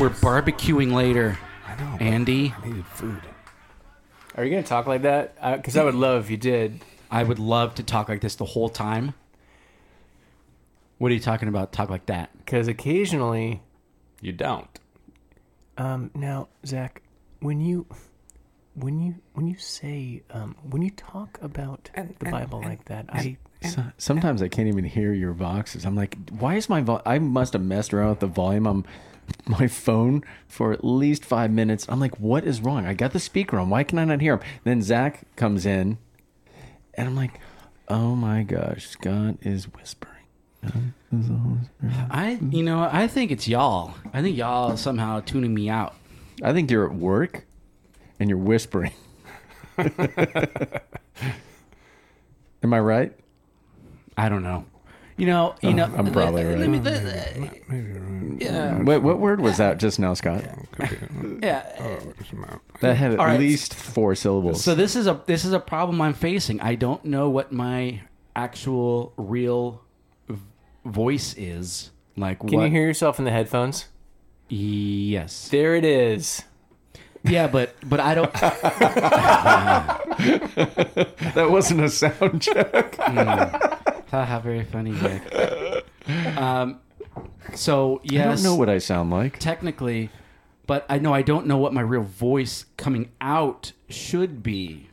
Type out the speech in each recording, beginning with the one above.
We're barbecuing later. I know. but Andy, I needed food. Are you gonna talk like that? Because I would love if you did. I would love to talk like this the whole time. What are you talking about? Talk like that. Because occasionally, You don't. um, now Zack, when you, when you, when you say, um, when you talk about And- the and- Bible and- like that, I. So, sometimes I can't even hear your voxes. I'm like, why is my vo- I must have messed around with the volume on my phone for at least five minutes. I'm like, what is wrong? I got the speaker on. Why can I not hear him? Then Zack comes in, and I'm like, oh my gosh, Scott is whispering. I, you know, I think it's y'all. I think y'all somehow tuning me out. I think you're at work, and you're whispering. Am I right? I don't know. You know, you oh, know. I'm probably let right. me- the- the- yeah, What, what word was that just now, Scott? yeah. That had at All right. least four syllables. So this is a this is a problem I'm facing. I don't know what my actual real voice is. Like, Can what? you hear yourself in the headphones? Yes. There it is. Yeah, but but I don't. that wasn't a sound check. Mm. Haha, very funny, Nick. Um, so yes, I don't know what I sound like. technically, but I know I don't know what my real voice coming out should be,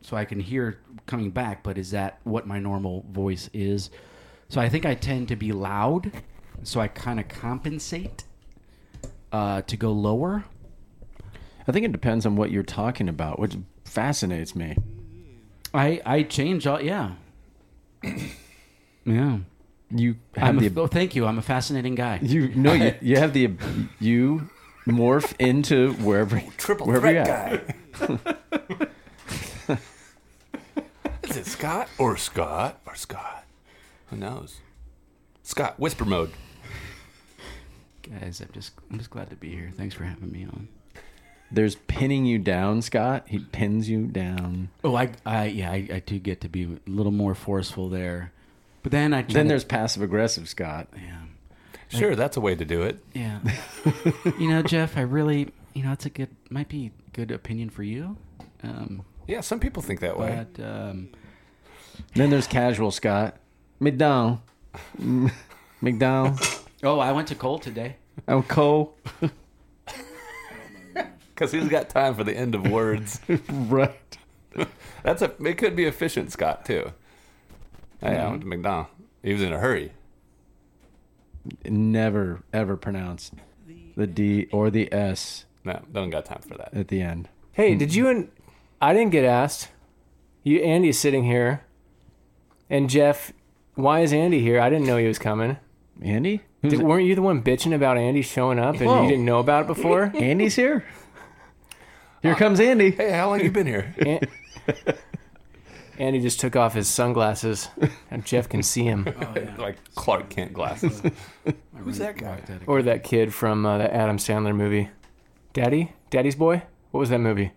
so I can hear coming back. But is that what my normal voice is? So I think I tend to be loud, so I kind of compensate uh, to go lower. I think it depends on what you're talking about, which fascinates me. I I change all yeah. Yeah, You have I'm a, oh, thank you. I'm a fascinating guy. you no you, you have the you morph into wherever oh, Triple wherever threat you're at. guy. Is it Scott or Scott or Scott? Who knows? Scott, whisper mode. Guys, I'm just I'm just glad to be here. Thanks for having me on. There's pinning you down, Scott. He pins you down. Oh, I, I yeah, I, I do get to be a little more forceful there, but then I Then to- there's passive aggressive Scott. yeah, Sure, that's a way to do it. yeah. you know, Jeff, I really, you know, it's a good, might be good opinion for you, um, Yeah, some people think that way. but um, Then there's casual Scott. McDonald. McDonald. oh, I went to Cole today. I'm Cole. Because he's got time for the end of words. right. That's a. It could be efficient, Scott too. Hey, I went to McDonald. He was in a hurry. Never ever pronounce the D or the S No, don't got time for that. at the end. Hey, hmm. did you and I didn't get asked. You Andy's sitting here, and Jeff. Why is Andy here? I didn't know he was coming. Andy? Who's Did, weren't you the one bitching about Andy showing up and Whoa. you didn't know about it before? Andy's here. Here comes Andy. Hey, how long you been here? An- Andy just took off his sunglasses, and Jeff can see him. like Clark Kent glasses. Who's that guy? Or that kid from uh, the Adam Sandler movie, Daddy, Daddy's Boy. What was that movie?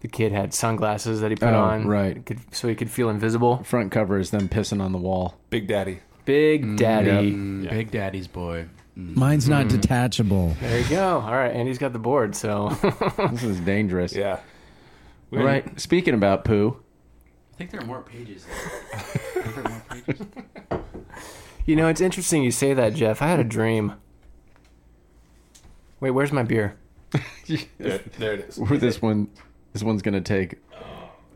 The kid had sunglasses that he put Oh, on, right. could, so he could feel invisible. Front cover is them pissing on the wall. Big Daddy. Big Daddy. Mm, Big Daddy's boy. Mine's not detachable. There you go. All right, Andy's got the board. So This is dangerous. Yeah. All right. Speaking about poo, I think there are more pages. There. I there more pages. you know it's interesting you say that, Jeff. I had a dream. Wait, where's my beer? There, there it is. where this one, this one's gonna take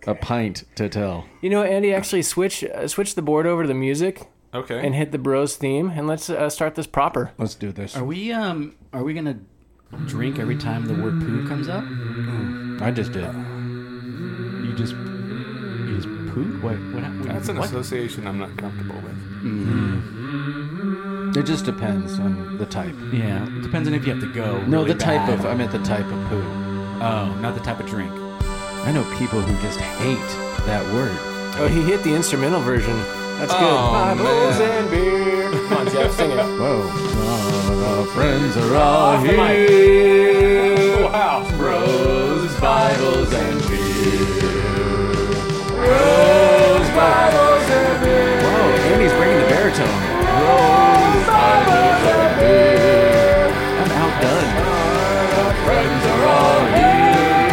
a pint to tell. You know, Andy, actually switch uh, switch the board over to the music Okay. and hit the Bros theme, and let's uh, start this proper. Let's do this. Are we um are we gonna drink every time the word poo comes up? I just did. You just you? What what, what That's an what? association I'm not comfortable with. Mm-hmm. It just depends on the type. Yeah, it depends on if you have to go. No, really the type bad. of. I meant the type of poo. Oh, not the type of drink. I know people who just hate that word. Oh, he hit the instrumental version. That's good. Oh, Bibles man. and beer. Come on, Jeff, sing it. Whoa. Our friends are all here. Wow. Bros, Bibles, and beer. Bros and beer. Whoa, Andy's bringing the baritone. Bros beer. I'm outdone. Our friends are all here.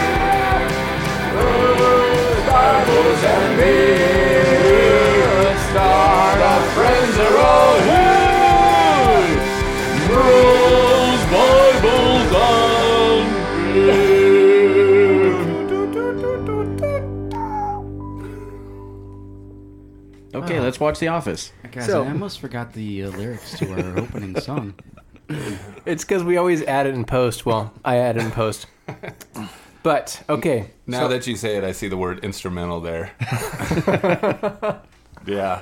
Bros beer. Let's watch The Office. Guys, So- I almost forgot the uh, lyrics to our opening song. It's because we always add it in post. Well, I add it in post. But okay, Now that you say it, I see the word instrumental there. yeah,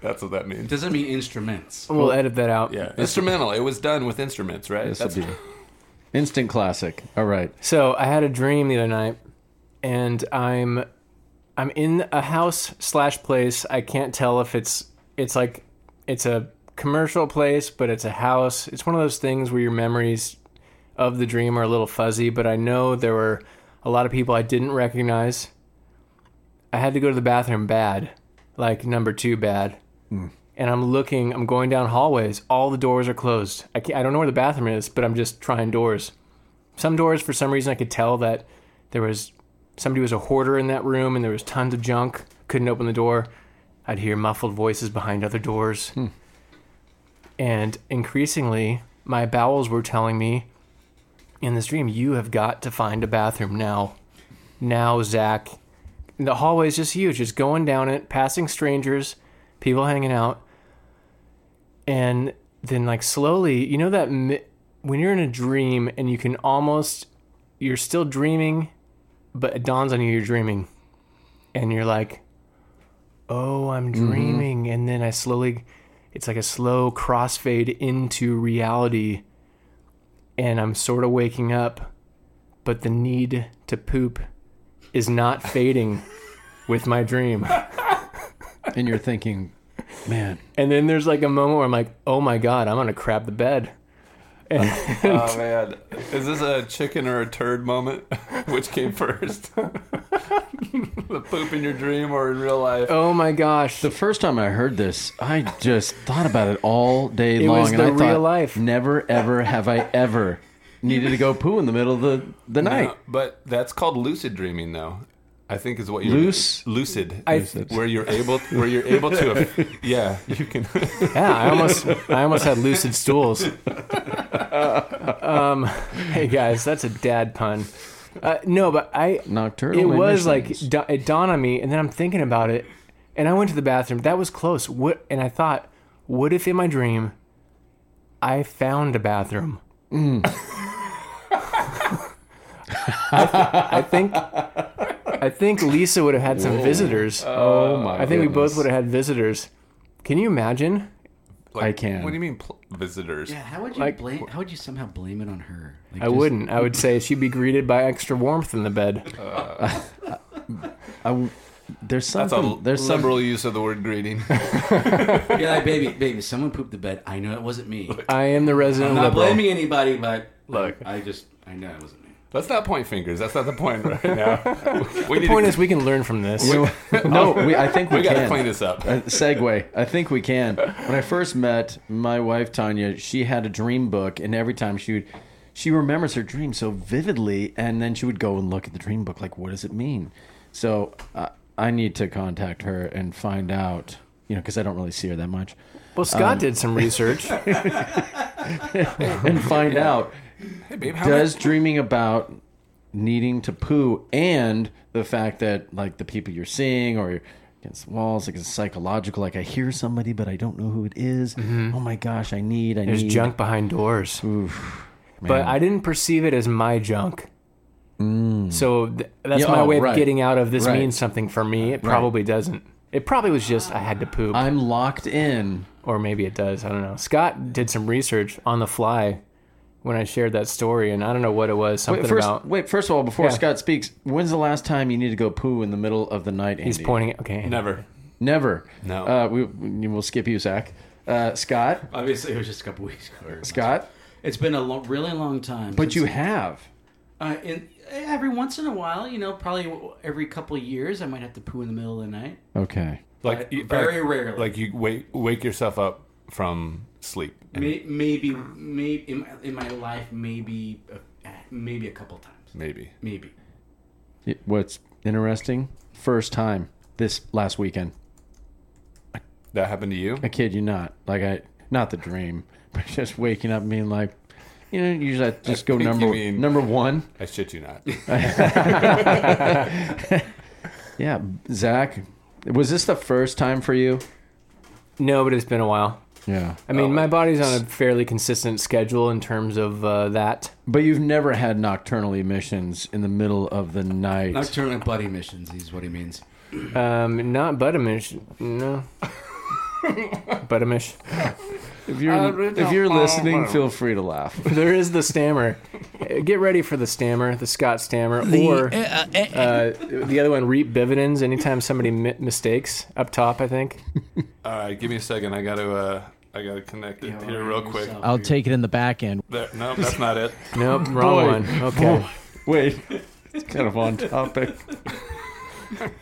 that's what that It means. doesn't mean instruments. we'll edit that out. Yeah, instrumental. It was done with instruments, right? This That's would be instant classic. All right. So I had a dream the other night, and I'm I'm in a house slash place. I can't tell if it's it's like it's a commercial place, but it's a house. It's one of those things where your memories of the dream are a little fuzzy. But I know there were a lot of people I didn't recognize. I had to go to the bathroom bad, like number two bad. Hmm. And I'm looking, I'm going down hallways. All the doors are closed. I, I don't know where the bathroom is, but I'm just trying doors. Some doors, for some reason, I could tell that there was somebody was a hoarder in that room and there was tons of junk. Couldn't open the door. I'd hear muffled voices behind other doors. Hmm. And increasingly, my bowels were telling me in this dream, you have got to find a bathroom now. Now, Zack. The hallway is just huge. Just going down it, passing strangers, people hanging out. And then, like, slowly, you know that mi- when you're in a dream and you can almost, you're still dreaming, but it dawns on you you're dreaming. And you're like, oh, I'm mm-hmm. dreaming. And then I slowly, it's like a slow crossfade into reality. And I'm sort of waking up, but the need to poop is not fading with my dream. And you're thinking, man, And then there's like a moment where I'm like, oh my God, I'm going to crap the bed. And Oh man, is this a chicken or a turd moment? Which came first? the poop in your dream or in real life? oh my gosh. the first time I heard this, I just thought about it all day It long. was and the I thought, real life. never, ever have I ever needed to go poo in the middle of the, the night. No, but that's called lucid dreaming, though. I think is what you're Loose? lucid, I- where you're able, where you're able to, yeah, you can. Yeah, I almost, I almost had lucid stools. um, hey guys, that's a dad pun. Uh, no, but I, Nocturnal it was like emissions. da- it dawned on me, and then I'm thinking about it, and I went to the bathroom. That was close. What? And I thought, what if in my dream, I found a bathroom? I, I think, I think Lisa would have had some visitors. Oh, oh my I think we both goodness. would have had visitors. Can you imagine? Like, I can. What do you mean pl- visitors? Yeah, how would you Like- blame? How would you somehow blame it on her? Like, I just- wouldn't. I would say she'd be greeted by extra warmth in the bed. Uh, I w- there's That's something. a there's some. liberal use of the word greeting. You're like, baby, baby, someone pooped the bed. I know it wasn't me. I am the resident I'm not liberal. blaming anybody, but Look. I just, I know it wasn't me. Let's not point fingers. That's not the point right now. We The point to, is, we can learn from this. no, we, I think we, we got to can. clean this up. Uh, segue. I think we can. When I first met my wife Tanya, she had a dream book, and every time she would, she remembers her dream so vividly, and then she would go and look at the dream book, like, what does it mean? So uh, I need to contact her and find out, you know, because I don't really see her that much, Well, Scott did some research. and find out Hey, babe, how does many- dreaming about needing to poo and the fact that like the people you're seeing or against walls like it's psychological like i hear somebody but i don't know who it is. oh my gosh i need i Mm-hmm. There's need junk behind doors. Oof, But. I didn't perceive it as my junk. So th- that's Yeah, my oh, way of right. getting out of this Right. means something for me. It probably doesn't. It probably was just I had to poop. i'm locked in or maybe it does. I don't know. Scott did some research on the fly when I shared that story, and I don't know what it was. Something wait first, about wait first of all before Yeah. scott speaks when's the last time you need to go poo in the middle of the night he's Andy? pointing. Okay, Never. never No. uh, we, we will skip you zack uh, scott Obviously, it was just a couple weeks ago. scott It's been a lo- really long time. but you have Uh, in, every once in a while, you know, probably every couple of years, I might have to poo in the middle of the night. okay Like But very like- rarely. Like you wake wake yourself up from sleep. And May, maybe, maybe in, my- in my life, maybe, uh, maybe a couple times. maybe. Maybe. What's interesting? First time. this last weekend. That happened to you? I kid you not. Like I, not the dream, but just waking up and being like, you know, usually I just go number mean- number one. I shit you not. Yeah, Zack, was this the first time for you? No, but it's been a while. Yeah, I mean, my body's on a fairly consistent schedule in terms of uh, that. but you've never had nocturnal emissions in the middle of the night. Nocturnal bloody emissions is what he means. Um, not Buttamish. No. Buttamish. if you're if you're listening, feel free to laugh. There is the stammer. Uh, Get ready for the stammer, the Scott stammer, or uh, the other one, reap dividends. Anytime somebody mi- mistakes up top, I think. All right, give me a second. I got to uh, I got to connect it here real quick. I'll take it in the back end. There, no, that's not it. Nope, wrong Boy. one. Okay. Wait, it's kind of on topic.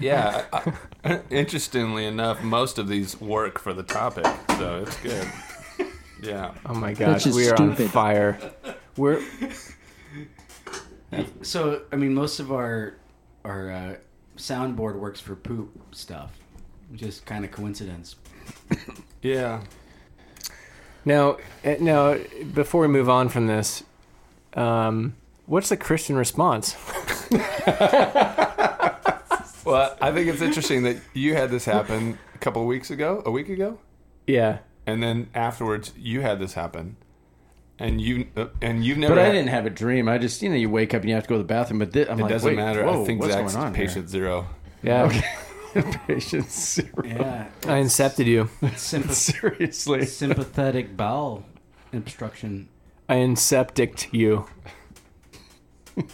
Yeah. I, I, interestingly enough, most of these work for the topic, so it's good. Yeah. Oh my gosh, we are on fire. We're So I mean, most of our our uh, soundboard works for poop stuff. Just kind of coincidence. Yeah. now. uh, Now, before we move on from this, um, what's the Christian response? Well, I think it's interesting that you had this happen a couple of weeks ago, a week ago, Yeah. and then afterwards you had this happen, and you uh, and you've never. But I had- didn't have a dream. I just, you know, you wake up and you have to go to the bathroom. But thi- I'm It like, doesn't wait, matter. Whoa, I think what's Zack's going on patient zero. Yeah. here? patient zero. Yeah, I incepted you. Sympath- Seriously. sympathetic bowel obstruction. I incepted you.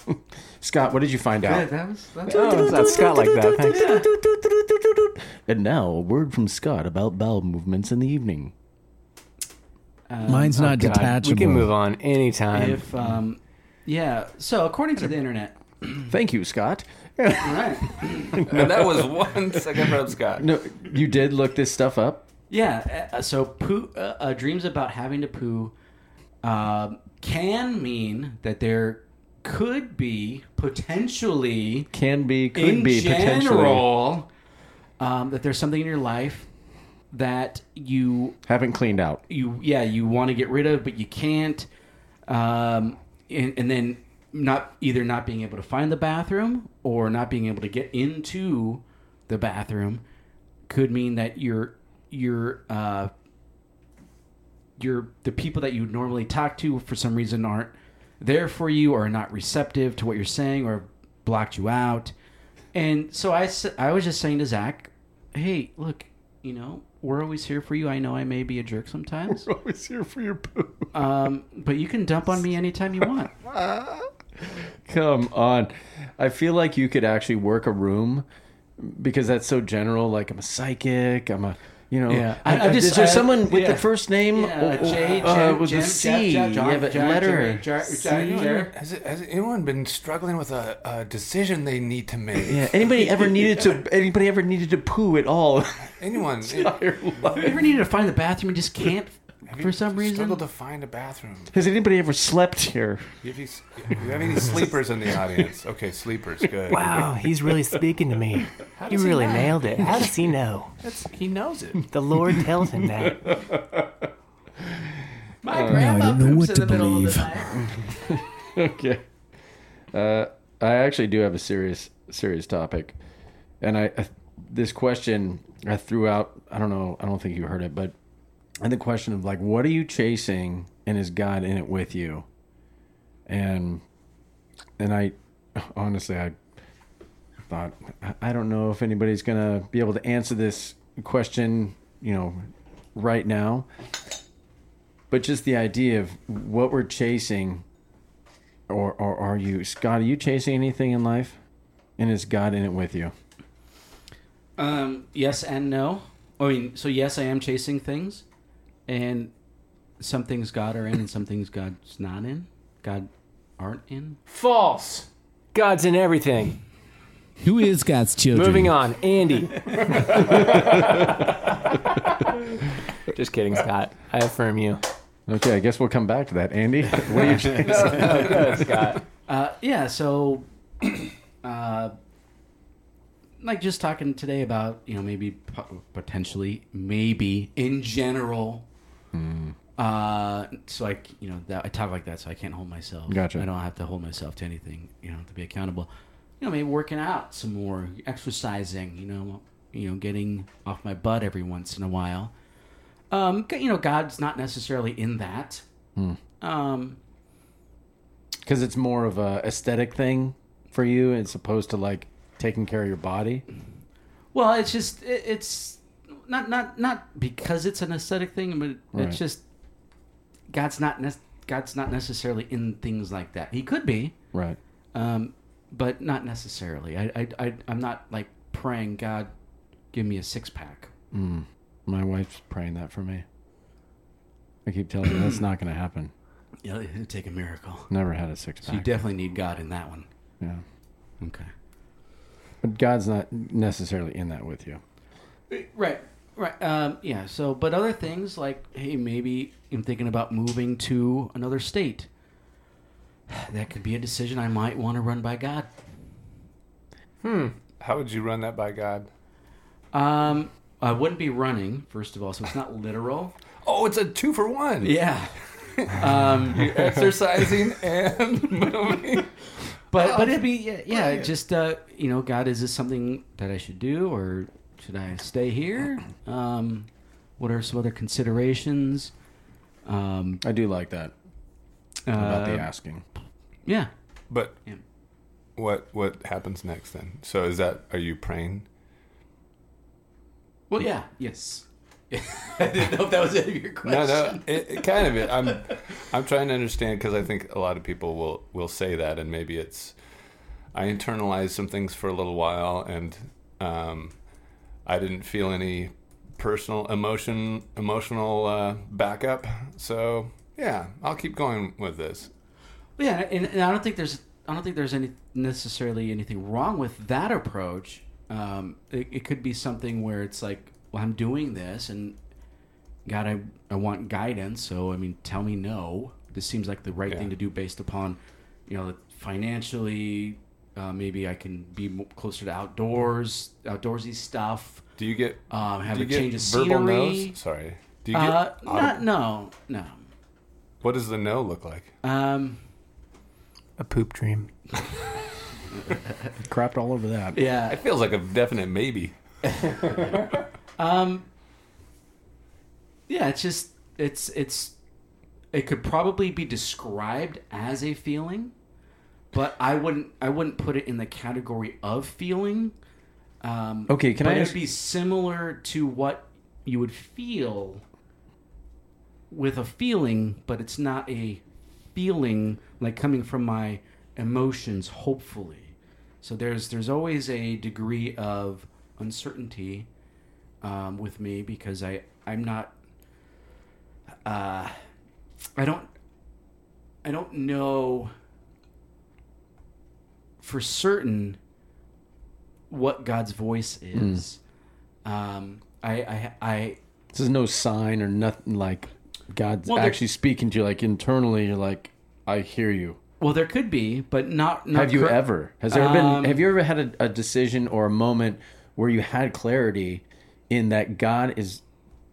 Scott, what did you find out? that was. That's Oh, that's Scott like that. Thanks. And now a word from Scott about bowel movements in the evening. Mine's not God, detachable. We can move on anytime. if um, yeah. So according to the internet, Thank you, Scott. right? And that was one second from Scott. No, you did look this stuff up. Yeah. uh, So poo, uh, uh, dreams about having to poo um, can mean that there could be potentially Can be, could in be potentially. um, that there's something in your life that you Haven't cleaned out. you yeah you want to get rid of but you can't um, and, and then not either not being able to find the bathroom or not being able to get into the bathroom could mean that you're you're uh, you're the people that you normally talk to for some reason aren't there for you or are not receptive to what you're saying or blocked you out and so I I was just saying to Zack, hey, look, you know, we're always here for you. I know I may be a jerk sometimes, Always here for your poo. um, but you can dump on me anytime you want. Come on. I feel like you could actually work a room because that's so general. Like I'm a psychic. I'm a, you know. Yeah. I, I- I just- is there I- someone with yeah. the first name? Yeah, J, uh, with Jen, the C. Jeff, Jeff, John, you have John, letter. Jerry, Jar- C. Jar- Jar- Has, has anyone been struggling with a, a decision they need to make? Yeah. Anybody ever needed to? Anybody ever needed to poo at all? Anyone? You ever needed to find the bathroom and just can't for some reason? Struggle to find a bathroom. Has anybody ever slept here? Do you, have any, you have any sleepers in the audience? Okay, sleepers. Good. wow, he's really speaking to me. He really nailed it. How does he know? That's, he knows it. The Lord tells him that. My I grandma don't know what in the to middle of the believe. okay. Uh, I actually do have a serious, serious topic, and I, I this question I threw out. I don't know. I don't think you heard it, but and the question of like, what are you chasing, and is God in it with you? And and I honestly, I thought I- don't know if anybody's gonna be able to answer this question, you know, right now. But just the idea of what we're chasing or, or are you Scott? Are you chasing anything in life, and is God in it with you? Um, yes and no. I mean, so yes, I am chasing things, and some things God are in, and some things God's not in. God aren't in. False. God's in everything. Who is God's children? Moving on. Andy. Just kidding, Scott. I affirm you. Okay, I guess we'll come back to that, Andy. What are you chasing? Good, Scott. Uh, yeah. So, uh, like just talking today about you know maybe potentially maybe in general. Uh, so like you know that I talk like that, so I can't hold myself. Gotcha. I don't have to hold myself to anything. You know, to be accountable. You know, maybe working out some more, exercising. You know, you know, getting off my butt every once in a while. Um, you know, God's not necessarily in that. Um, Because it's more of a aesthetic thing for you as opposed to like taking care of your body. Well, it's just it, it's not not not because it's an aesthetic thing, but Right. it's just God's not nec- God's not necessarily in things like that. He could be, Right. um, but not necessarily. I, I I I'm not like praying God, give me a six pack. Mm. My wife's praying that for me. I keep telling her that's not going to happen. Yeah, it'd take a miracle. Never had a six So you definitely need God in that one. yeah. Okay. But God's not necessarily in that with you. Right. Right. Um, yeah. So, but other things like, hey, maybe I'm thinking about moving to another state. That could be a decision I might want to run by God. Hmm. How would you run that by God? Um, I wouldn't be running, first of all, so it's not literal. Oh, it's a two for one. Yeah. Um, You're exercising and moving. but but it'd be yeah, yeah just uh, you know, God, is this something that I should do or should I stay here? Um, what are some other considerations? Um, I do like that about the uh, asking. yeah. But Yeah. what what happens next then? So is that are you praying? Well, yeah. Yes. I didn't know if that was any of your question. No, no, it, it kind of. It. I'm I'm trying to understand because I think a lot of people will will say that, and maybe it's I internalized some things for a little while, and um, I didn't feel any personal emotion emotional uh, backup. So yeah, I'll keep going with this. Yeah, and, and I don't think there's I don't think there's any necessarily anything wrong with that approach. Um, it, it could be something where it's like, well, I'm doing this, and God, I I want guidance. So I mean, tell me no. This seems like the right Yeah. thing to do based upon, you know, financially. Uh, maybe I can be mo- closer to outdoors, outdoorsy stuff. Do you get Um, have do a you get change of verbal scenery. no's? Sorry. Do you get Uh, audib- not, no, no. what does the no look like? Um, A poop dream. Crapped all over that. yeah. It feels like a definite maybe. Um. Yeah, it's just it's it's it could probably be described as a feeling, but I wouldn't I wouldn't put it in the category of feeling. Um, Okay, can but I it'd be similar to what you would feel with a feeling, but it's not a feeling like coming from my emotions. Hopefully, so there's there's always a degree of uncertainty um, with me because I I'm not uh, I don't I don't know for certain what God's voice is. Um, I, I I This is no sign or nothing like God's Well, actually speaking to you. Like internally, you're like, I hear you. well there could be, but not. not have you ever? Has there Um, been? Have you ever had a, a decision or a moment where you had clarity in that God is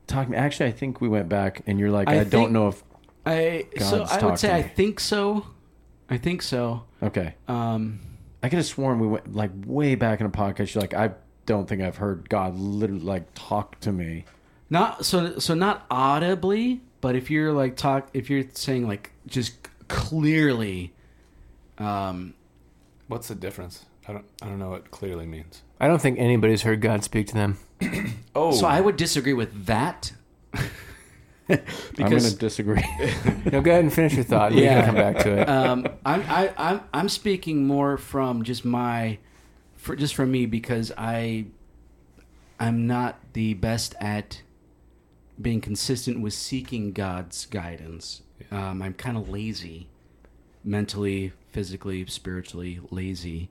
talking? Actually, I think we went back, and you're like, I I, don't know if. I so I would say I think so. I think so. Okay, Um, I could have sworn we went like way back in a podcast. You're like, I don't think I've heard God literally like talk to me. Not so so not audibly, but if you're like talk if you're saying like just clearly um What's the difference? I don't I don't know what clearly means. I don't think anybody's heard God speak to them. Oh, so I would disagree with that. I'm going to disagree. No, go ahead and finish your thought. We Yeah. can come back to it. um I'm I, I'm I'm speaking more from just my for just from me because I I'm not the best at being consistent with seeking God's guidance. Um, I'm kind of lazy, mentally, physically, spiritually lazy.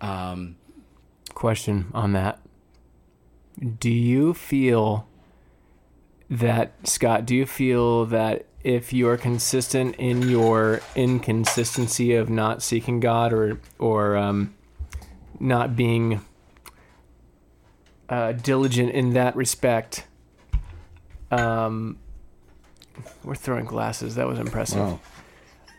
Um, Question on that. Do you feel that, Scott, do you feel that if you are consistent in your inconsistency of not seeking God or, or um, not being uh, diligent in that respect. Um, we're throwing glasses. That was impressive. Wow.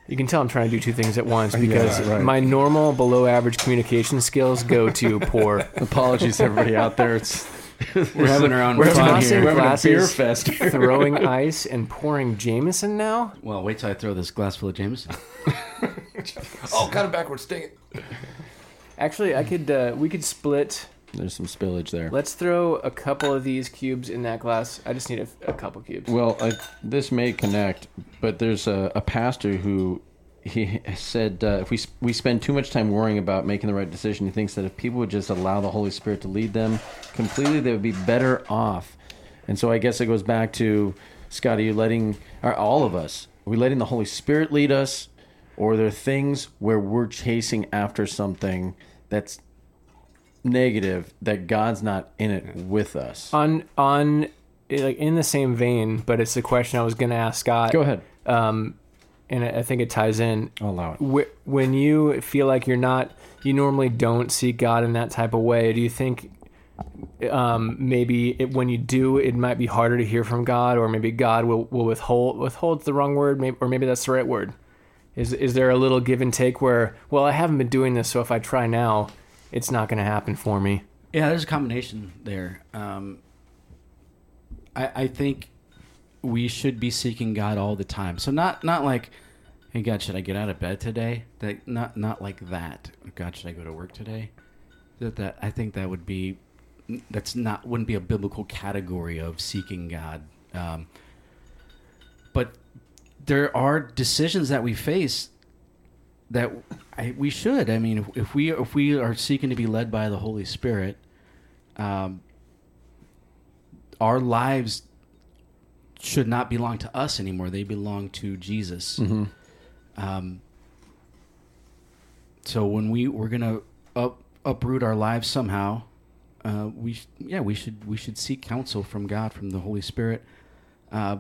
You can tell I'm trying to do two things at once Yeah, because right. my normal below average communication skills go to poor. Apologies, everybody out there. It's We're having our own We're fun tossing here. We're having a beer fest here. throwing ice, and pouring Jameson now. Well, wait till I throw this glass full of Jameson. Oh, got it backwards. Dang it. Actually, I could. Uh, we could split. There's some spillage there. Let's throw a couple of these cubes in that glass. I just need a, a couple cubes. Well, I, this may connect, but there's a, a pastor who he said uh, if we we spend too much time worrying about making the right decision, he thinks that if people would just allow the Holy Spirit to lead them completely, they would be better off. And so I guess it goes back to Scott. Are you letting all of us? Are we letting the Holy Spirit lead us, or are there things where we're chasing after something that's negative that God's not in it with us? on on like in the same vein, but it's the question I was going to ask Scott. Go ahead. Um, and I I think it ties in. I'll allow it. When you feel like you're not, you normally don't seek God in that type of way. Do you think um, maybe it, when you do, it might be harder to hear from God, or maybe God will, will withhold withhold's the wrong word, maybe, or maybe that's the right word. Is is there a little give and take where, well, I haven't been doing this, so if I try now, it's not going to happen for me. Yeah, there's a combination there. Um, I, I think we should be seeking God all the time. So not not like, hey God, should I get out of bed today? That not not like that. God, should I go to work today? That that I think that would be that's not wouldn't be a biblical category of seeking God. Um, but there are decisions that we face that I, we should. I mean, if, if we if we are seeking to be led by the Holy Spirit, um, our lives should not belong to us anymore. They belong to Jesus. Um, so when we we're gonna up uproot our lives somehow, uh, we yeah we should we should seek counsel from God from the Holy Spirit. Uh,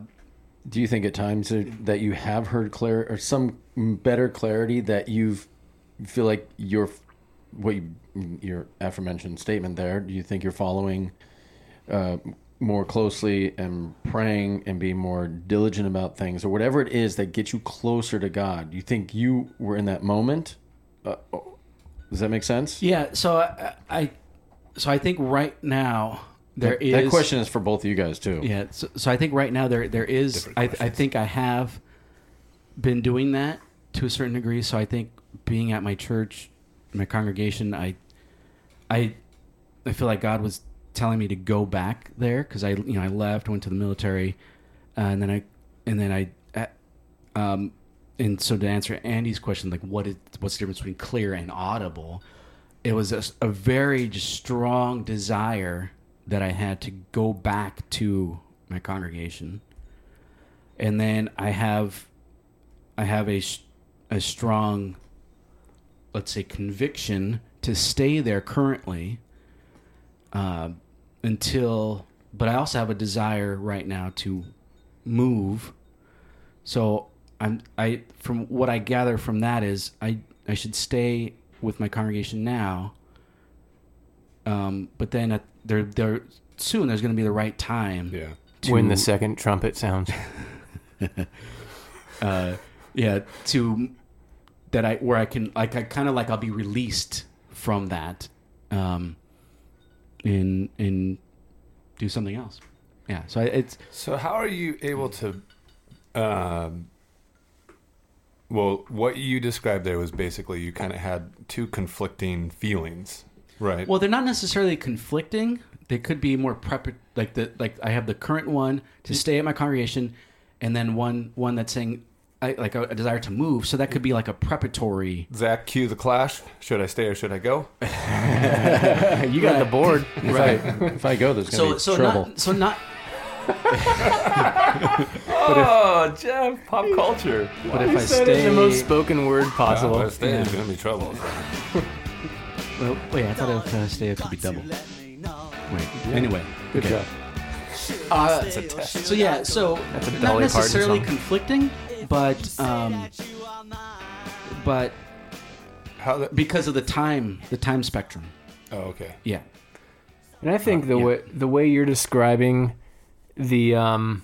Do you think at times that you have heard clear or some better clarity that you've you feel like your what you, your aforementioned statement there? Do you think you're following uh, more closely and praying and being more diligent about things or whatever it is that gets you closer to God? You think you were in that moment? Uh, oh, does that make sense? yeah. So I, I so I think right now there that, is that question is for both of you guys too. Yeah, so, so I think right now there there is. I, I think I have been doing that to a certain degree. So I think being at my church, my congregation, I, I, I feel like God was telling me to go back there because I you know I left, went to the military, uh, and then I and then I, uh, um, and so to answer Andy's question, like what is what's the difference between clear and audible? It was a, a very strong desire that I had to go back to my congregation, and then I have, I have a a strong, let's say, conviction to stay there currently, uh, until. But I also have a desire right now to move. So I'm I from what I gather from that is I I should stay with my congregation now. Um, but then at, there there soon there's going to be the right time. Yeah. to- when the second trumpet sounds. uh, yeah to that I where I can like I kind of like I'll be released from that, um, and and do something else. Yeah. So I, it's So how are you able to? Um, well, what you described there was basically you kind of had two conflicting feelings, right? Well, they're not necessarily conflicting. They could be more prep. Like the like I have the current one to stay at my congregation, and then one one that's saying I, like a, a desire to move. So that could be like a preparatory. Zack, cue the clash. Should I stay or should I go? you got the board. If I if I go, there's gonna So be so trouble. not so not. Oh, Jeff, pop culture. But if I stay, the most spoken word possible. If I stay, there's gonna be trouble. well, wait, I thought if I stay, it could be double. Wait. Anyway. Good okay. job. Uh, so yeah, so That's a not necessarily conflicting, but um, but How that? because of the time, the time spectrum. Oh, okay. Yeah. And I think Uh, the yeah. way the way you're describing the um,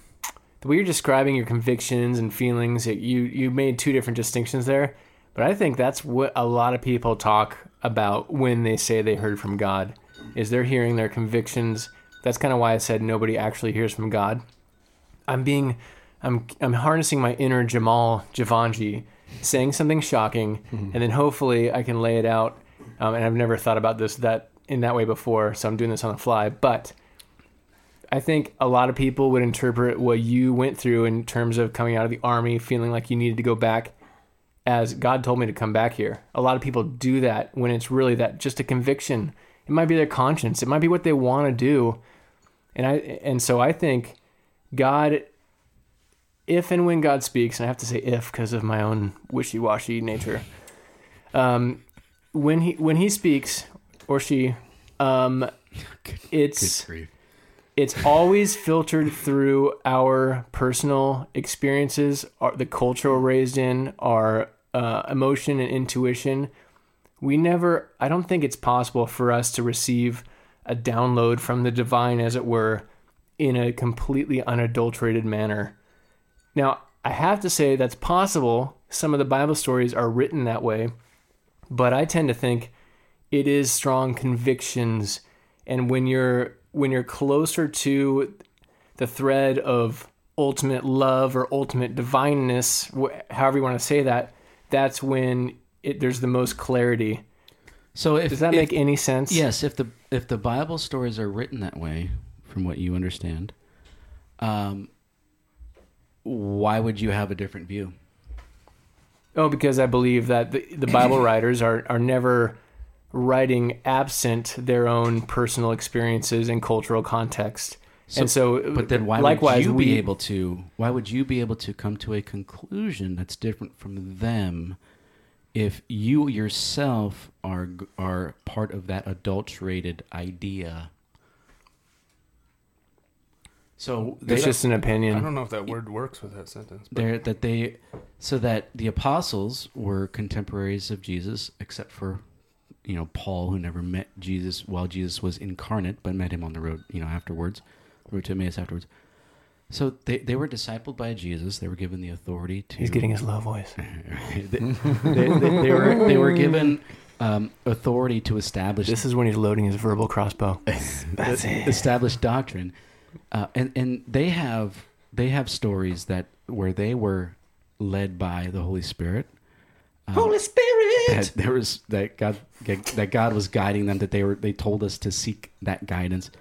the way you're describing your convictions and feelings, it, you you made two different distinctions there. But I think that's what a lot of people talk about when they say they heard from God, is they're hearing their convictions. That's kind of why I said nobody actually hears from God. I'm being, I'm I'm harnessing my inner Jamal Jivanjee, saying something shocking, and then hopefully I can lay it out. Um, and I've never thought about this that in that way before, so I'm doing this on the fly. But I think a lot of people would interpret what you went through in terms of coming out of the army, feeling like you needed to go back, as God told me to come back here. A lot of people do that when it's really that just a conviction. It might be their conscience. It might be what they want to do. And I and so I think God if and when God speaks, and I have to say if because of my own wishy-washy nature. Um, when he when he speaks or she, um, it's it's always filtered through our personal experiences, our, the culture we're raised in, our uh, emotion and intuition. We never, I don't think it's possible for us to receive a download from the divine, as it were, in a completely unadulterated manner. Now, I have to say that's possible. Some of the Bible stories are written that way, but I tend to think it is strong convictions. And when you're when you're closer to the thread of ultimate love or ultimate divineness however you want to say that that's when it, there's the most clarity. So if does that if- make any sense? Yes, if the if the Bible stories are written that way, from what you understand, um, why would you have a different view? oh because i believe that the, the bible writers are, are never writing absent their own personal experiences and cultural context and so But then why likewise would you we, be able to? Why would you be able to come to a conclusion that's different from them if you yourself are are part of that adulterated idea? So it's just an opinion. I don't know if that word works with that sentence. But there that they so that the apostles were contemporaries of Jesus except for you know Paul who never met Jesus while Jesus was incarnate but met him on the road you know afterwards road to Emmaus afterwards. So they, they were discipled by Jesus. They were given the authority to he's getting his low voice. They, they, they, they were they were given um, authority to establish this is when he's loading his verbal crossbow. That's established doctrine, uh, and and they have they have stories that where they were led by the Holy Spirit. Um, Holy Spirit. that there was that God that God was guiding them. That they were they told us to seek that guidance,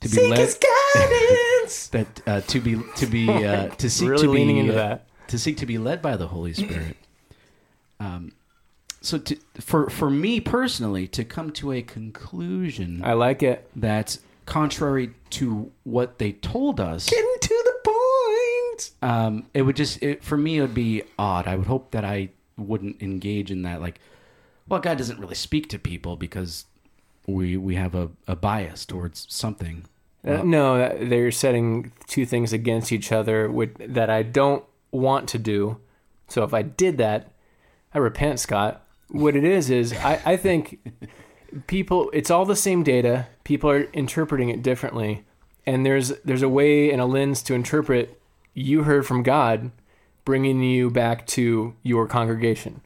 to be Seek led. his guidance. That uh, to be to be uh, to seek really to be leaning into uh, that to seek to be led by the Holy Spirit. Um, so to, for for me personally to come to a conclusion i like it that's contrary to what they told us, Getting to the point. um, it would just it, for me it would be odd. I would hope that I wouldn't engage in that. Like, well, God doesn't really speak to people because we we have a, a bias towards something. Uh, no, they're setting two things against each other with, that I don't want to do. So if I did that, I repent, Scott. What it is is I, I think people it's all the same data. People are interpreting it differently, and there's there's a way and a lens to interpret. You heard from God, bringing you back to your congregation.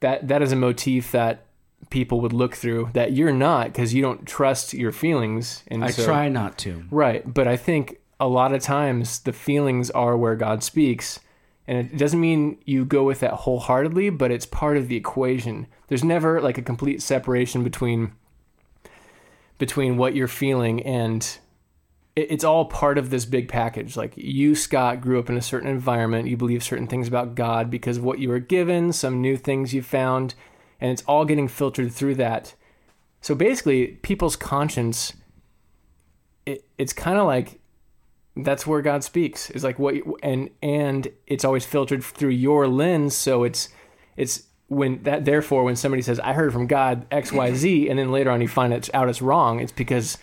That that is a motif that people would look through that you're not because you don't trust your feelings. And I so- try not to. Right, but I think a lot of times the feelings are where God speaks, and it doesn't mean you go with that wholeheartedly, but it's part of the equation. There's never like a complete separation between between what you're feeling and it- it's all part of this big package. Like you, Scott, grew up in a certain environment. You believe certain things about God because of what you were given, some new things you found, and it's all getting filtered through that. So basically, people's conscience, it, it's kind of like that's where God speaks. Is like what, you, and and it's always filtered through your lens. So it's it's when that therefore when somebody says I heard from God X Y Z, and then later on you find it out it's wrong. It's because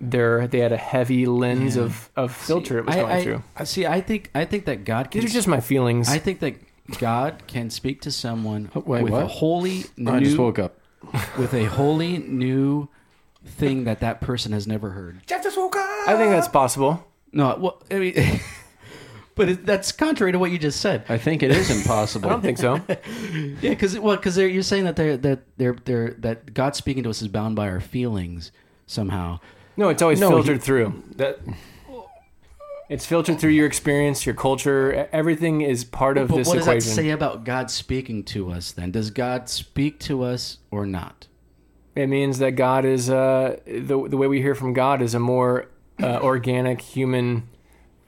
they're they had a heavy lens Yeah. of of filter it was going I- through. I see. I think I think that God can. These are just my feelings. I think that God can speak to someone Oh, wait, with a holy new I just woke up. with a holy new thing that that person has never heard. I think that's possible. No, well, I mean, but it, that's contrary to what you just said. I think it is impossible. I don't think so. Yeah, because well, because you're saying that they're that they're they're that God speaking to us is bound by our feelings somehow. No, it's always No, filtered he- through. That It's filtered through your experience, your culture. Everything is part of But this what does equation. that say about God speaking to us? Then does God speak to us or not? It means that God is uh, the the way we hear from God is a more uh, organic human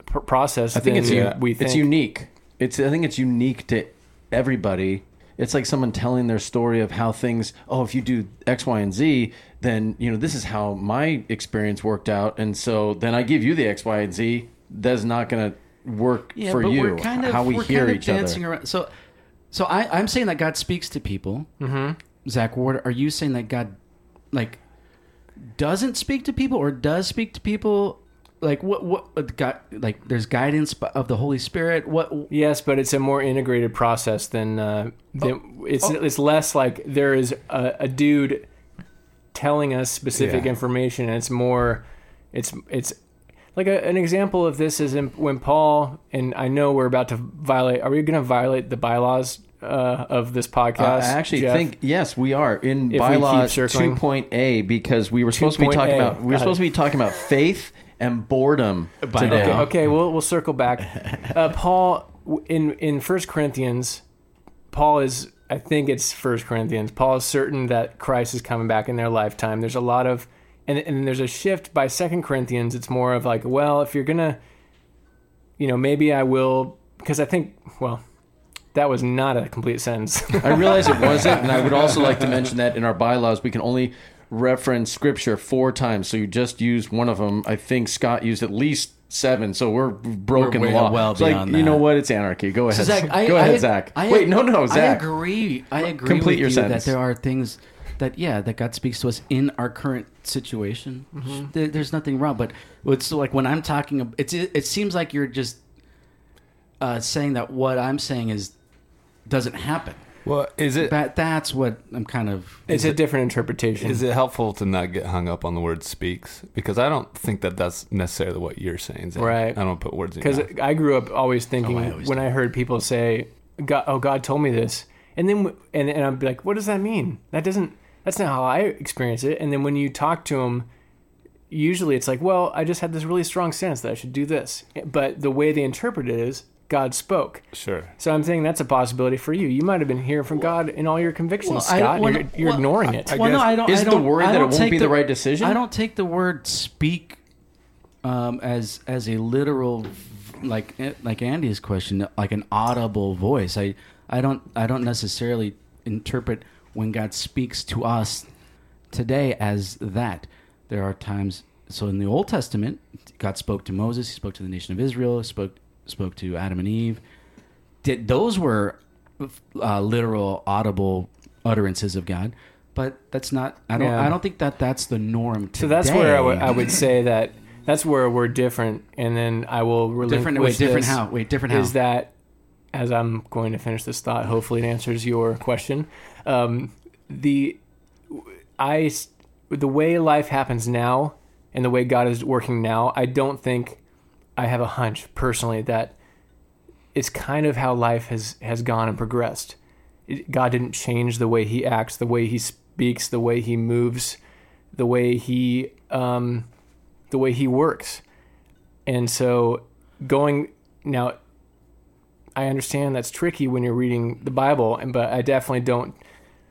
pr- process. I think than it's u- we think. it's unique. It's I think it's unique to everybody. It's like someone telling their story of how things. Oh, if you do X, Y, and Z, then you know this is how my experience worked out, and so then I give you the X, Y, and Z. That's not going to work Yeah, for but you. we're kind of how we we're hear kind of each dancing other. around. So, so I, I'm saying that God speaks to people. Mm-hmm. Zack Ward, are you saying that God, like, doesn't speak to people or does speak to people? Like what? What? got like, there's guidance of the Holy Spirit. What? Yes, but it's a more integrated process than, uh, than it's Oh. it's less like there is a, a dude telling us specific Yeah. information, and it's more it's it's like a, an example of this is in, when Paul and I know we're about to violate. Are we going to violate the bylaws uh, of this podcast? Uh, I actually Jeff? think yes, we are in If bylaw two point A because we were supposed to be 2.A. talking about we were Got supposed it. to be talking about faith and boredom today. Okay, okay, we'll we'll circle back. Uh, Paul in in First Corinthians, Paul is I think it's First Corinthians. Paul is certain that Christ is coming back in their lifetime. There's a lot of and and there's a shift by Second Corinthians. It's more of like, well, if you're gonna, you know, maybe I will because I think well, that was not a complete sentence. I realize it wasn't, and I would also like to mention that in our bylaws we can only reference scripture four times. So you just used one of them. I think Scott used at least seven. So we're broken We're way- law. well It's like beyond you know what? It's anarchy. Go ahead. So Zack, I, Go ahead, I- Zack. I- Wait, no, no, Zack. I agree. I agree Complete with your you sentence. that there are things that yeah that God speaks to us in our current situation. Mm-hmm. There, there's nothing wrong, but it's like when I'm talking, ab- it's it, it seems like you're just uh, saying that what I'm saying is doesn't happen. well, is it That that's what I'm kind of. it's a different interpretation. is it helpful to not get hung up on the word speaks? Because I don't think that that's necessarily what you're saying. Zack. Right. I don't put words in because. I grew up always thinking Oh, I always when I heard people say, "God, oh God told me this," and then and and I'm like, "What does that mean? That doesn't. That's not how I experience it." And then when you talk to them, usually it's like, "Well, I just had this really strong sense that I should do this," but the way they interpret it is God spoke. Sure. So I'm saying that's a possibility for you. You might have been hearing from God in all your convictions, Well, I- Scott. well, you're you're well, ignoring I- it. well, no, I don't. Is I the don't- word I that it won't take be the right decision? I don't take the word speak um, as as a literal, like like Andy's question, like an audible voice. I I don't I don't necessarily interpret when God speaks to us today as that. There are times. So in the Old Testament, God spoke to Moses. He spoke to the nation of Israel. He Spoke spoke to Adam and Eve. Did those were uh, literal, audible utterances of God? But that's not. I don't. Yeah. I don't think that that's the norm. Today. So that's where I would- say that that's where we're different, and then I will different. Wait, different how? Wait, different how? is that as I'm going to finish this thought, hopefully it answers your question. Um, the I the way life happens now and the way God is working now, I don't think I have a hunch personally that it's kind of how life has has gone and progressed. It, God didn't change the way He acts, the way He speaks, the way He moves, the way He um, the way He works, and so going now. I understand that's tricky when you're reading the Bible, and but I definitely don't.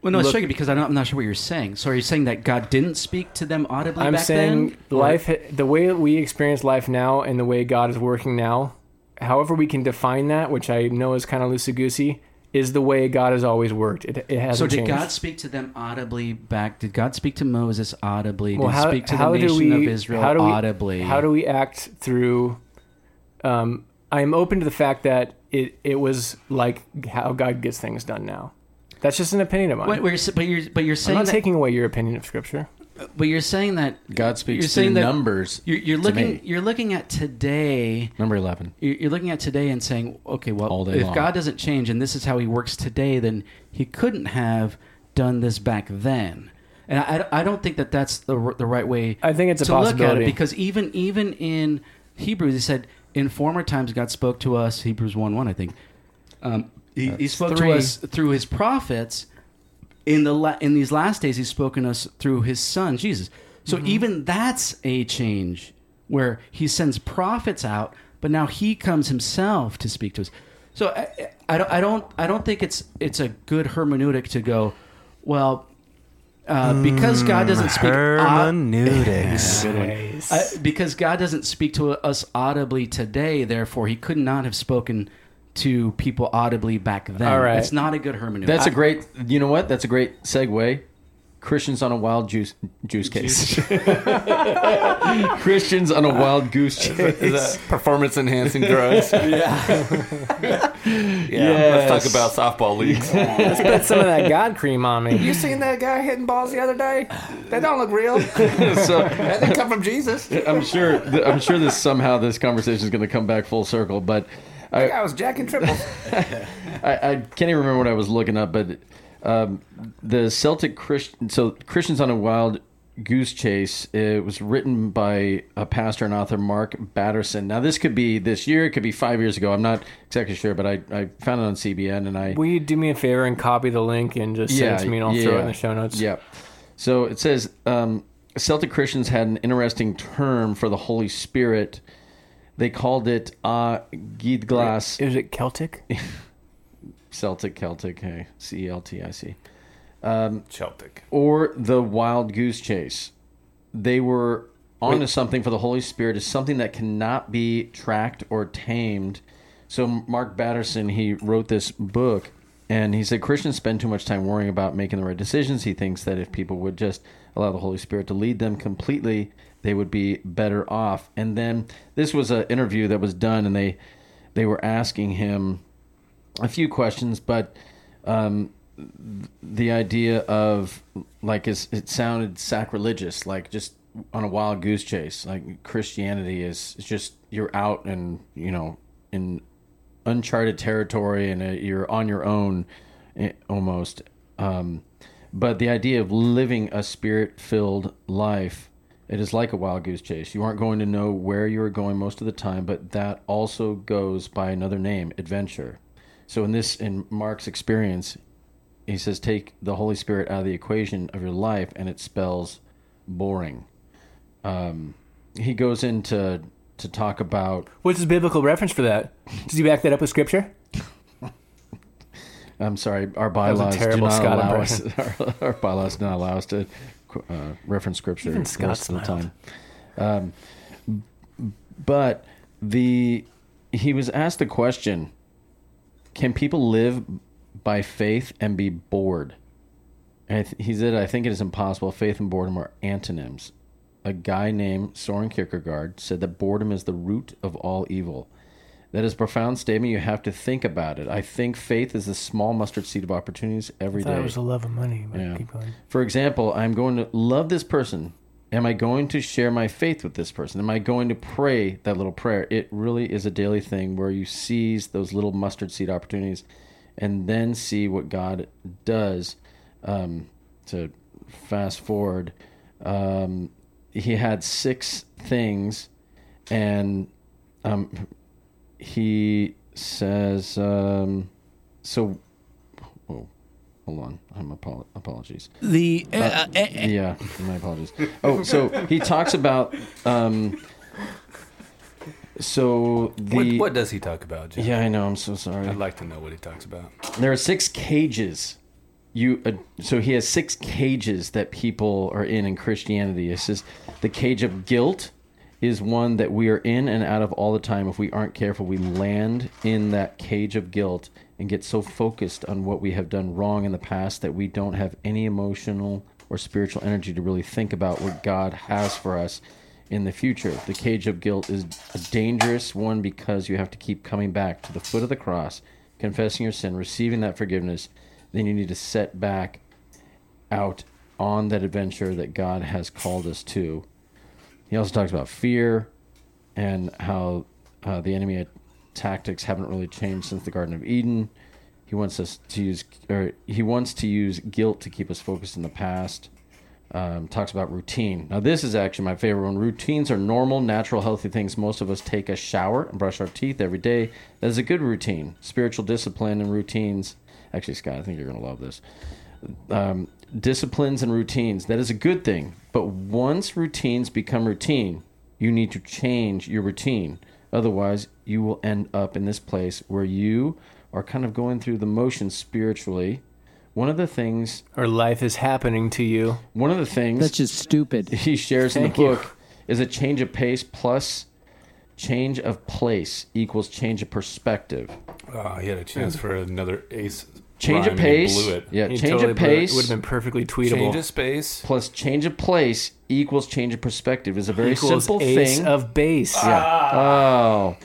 Well, no, it's look- tricky because I don't, I'm not sure what you're saying. So are you saying that God didn't speak to them audibly I'm back saying then? Or- life, the way we experience life now, and the way God is working now, however we can define that, which I know is kind of loosey goosey, is the way God has always worked. It, it hasn't So did changed. God speak to them audibly back? Did God speak to Moses audibly? well, did how, he speak to how the nation we, of Israel how do we, audibly? How do we act through? Um, I am open to the fact that it it was like how God gets things done now. That's just an opinion of mine. Wait, wait, but you're but you're I'm saying not that, taking away your opinion of Scripture. but you're saying that God speaks You're through that- numbers. you're, you're to looking me. you're looking at today Number eleven. you're you're looking at today and saying, okay, well, All day if long. God doesn't change and this is how He works today, then He couldn't have done this back then. and I, I don't think that that's the r- the right way. I think it's a to look at possibility. it because even even in Hebrews, he said in former times God spoke to us. Hebrews one one, I think. Um, he, he spoke three. to us through his prophets. In the la- in these last days, he's spoken us through his son Jesus. So Mm-hmm. even that's a change where he sends prophets out, but now he comes himself to speak to us. So I, I, don't, I don't I don't think it's it's a good hermeneutic to go, well, uh, because God doesn't speak au- Hermeneutics. uh, because God doesn't speak to us audibly today, therefore he could not have spoken to people audibly back then. All right. It's not a good hermeneutic. That's a great. You know what? That's a great segue. Christians on a wild juice juice case. Christians on a wild goose chase. Is that performance enhancing drugs? yeah. Yes. Let's talk about softball leagues. Let's put some of that God cream on me. You seen that guy hitting balls the other day? They don't look real. so That didn't come from Jesus. I'm sure. I'm sure this somehow this conversation is going to come back full circle. But I, I was jacking triples. I, I can't even remember what I was looking up, but um, the Celtic Christian, so Christians on a Wild Goose Chase, it was written by a pastor and author, Mark Batterson. Now, this could be this year, it could be five years ago. I'm not exactly sure, but I, I found it on CBN and I. Will you do me a favor and copy the link and just send it to me and I'll throw it in the show notes? Yeah. So it says um, Celtic Christians had an interesting term for the Holy Spirit. They called it uh, Gidglas. Is it Celtic? Celtic, Celtic, hey, C E L T I C. Celtic. or the wild goose chase. They were onto something for the Holy Spirit is something that cannot be tracked or tamed. So Mark Batterson he wrote this book and he said Christians spend too much time worrying about making the right decisions. He thinks that if people would just allow the Holy Spirit to lead them completely, they would be better off. And then this was an interview that was done and they they were asking him a few questions, but um, the idea of like it sounded sacrilegious, like just on a wild goose chase. Like Christianity is is just you're out and you know in uncharted territory and uh, you're on your own eh, almost. Um, but the idea of living a spirit filled life. It is like a wild goose chase. You aren't going to know where you are going most of the time, but that also goes by another name, adventure. So in this, in Mark's experience, he says take the Holy Spirit out of the equation of your life, and it spells boring. Um, he goes into to talk about. What's his biblical reference for that? Does he back that up with scripture? I'm sorry, our bylaws do not allow us. Our, our bylaws do not allow us to uh, reference scripture Even most Scott of the time. Um, but the he was asked the question: Can people live by faith and be bored? And th- he said, "I think it is impossible. Faith and boredom are antonyms." A guy named Soren Kierkegaard said that boredom is the root of all evil. That is a profound statement. You have to think about it. I think faith is a small mustard seed of opportunities every I day. it was the love of money. Yeah. For example, I'm going to love this person. Am I going to share my faith with this person? Am I going to pray that little prayer? It really is a daily thing where you seize those little mustard seed opportunities and then see what God does. Um, to fast forward, um, he had six things, and um, he says, um, so. Oh, hold on. I'm apo- apologies. The uh, Uh, yeah, my apologies. Oh, so he talks about um, so the What, what does he talk about, Jim? yeah, I know. I'm so sorry. I'd like to know what he talks about. There are six cages. You uh, so he has six cages that people are in in Christianity. It says the cage of guilt is one that we are in and out of all the time. If we aren't careful, we land in that cage of guilt and get so focused on what we have done wrong in the past that we don't have any emotional or spiritual energy to really think about what God has for us in the future. The cage of guilt is a dangerous one because you have to keep coming back to the foot of the cross, confessing your sin, receiving that forgiveness. Then you need to set back out on that adventure that God has called us to. He also talks about fear and how uh, the enemy tactics haven't really changed since the Garden of Eden. He wants us to use, or he wants to use guilt to keep us focused in the past. um, talks about routine. Now, this is actually my favorite one. Routines are normal, natural, healthy things. Most of us take a shower and brush our teeth every day. That is a good routine. Spiritual discipline and routines. Actually, Scott, I think you're going to love this. Um, disciplines and routines. That is a good thing. But once routines become routine, you need to change your routine. Otherwise, you will end up in this place where you are kind of going through the motions spiritually. One of the things, Or life is happening to you. one of the things That's just stupid. he shares in the Thank you. book is a change of pace plus change of place equals change of perspective. Oh, he had a chance for another ace. Change rhyme of pace, blew it. yeah, He change totally of blew it. pace would have been perfectly tweetable. Change of space. plus change of place equals change of perspective is a very Equals simple ace thing. of base. yeah. Ah. Oh,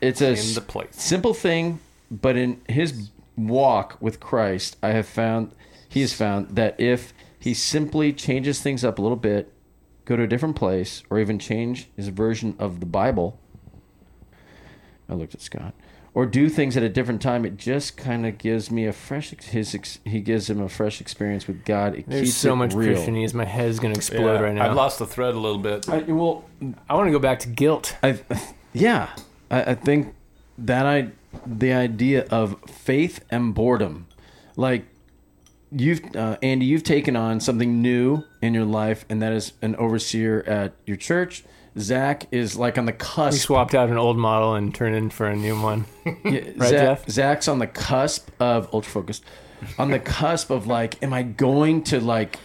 it's a the place. simple thing, but in his walk with Christ, I have found he has found that if he simply changes things up a little bit, go to a different place, or even change his version of the Bible. I looked at Scott. Or do things at a different time. It just kind of gives me a fresh. His ex, he gives him a fresh experience with God. It There's keeps so it much real. Christianese. My head's gonna explode Yeah, right now. I've lost the thread a little bit. I, well, I want to go back to guilt. I, yeah, I, I think that I, the idea of faith and boredom, like you've, uh, Andy, you've taken on something new in your life, and that is an overseer at your church. Zack is like on the cusp. He swapped out an old model and turned in for a new one. Yeah, Right, Zack, Jeff? Zack's on the cusp of ultra focused, on the cusp of like, am I going to like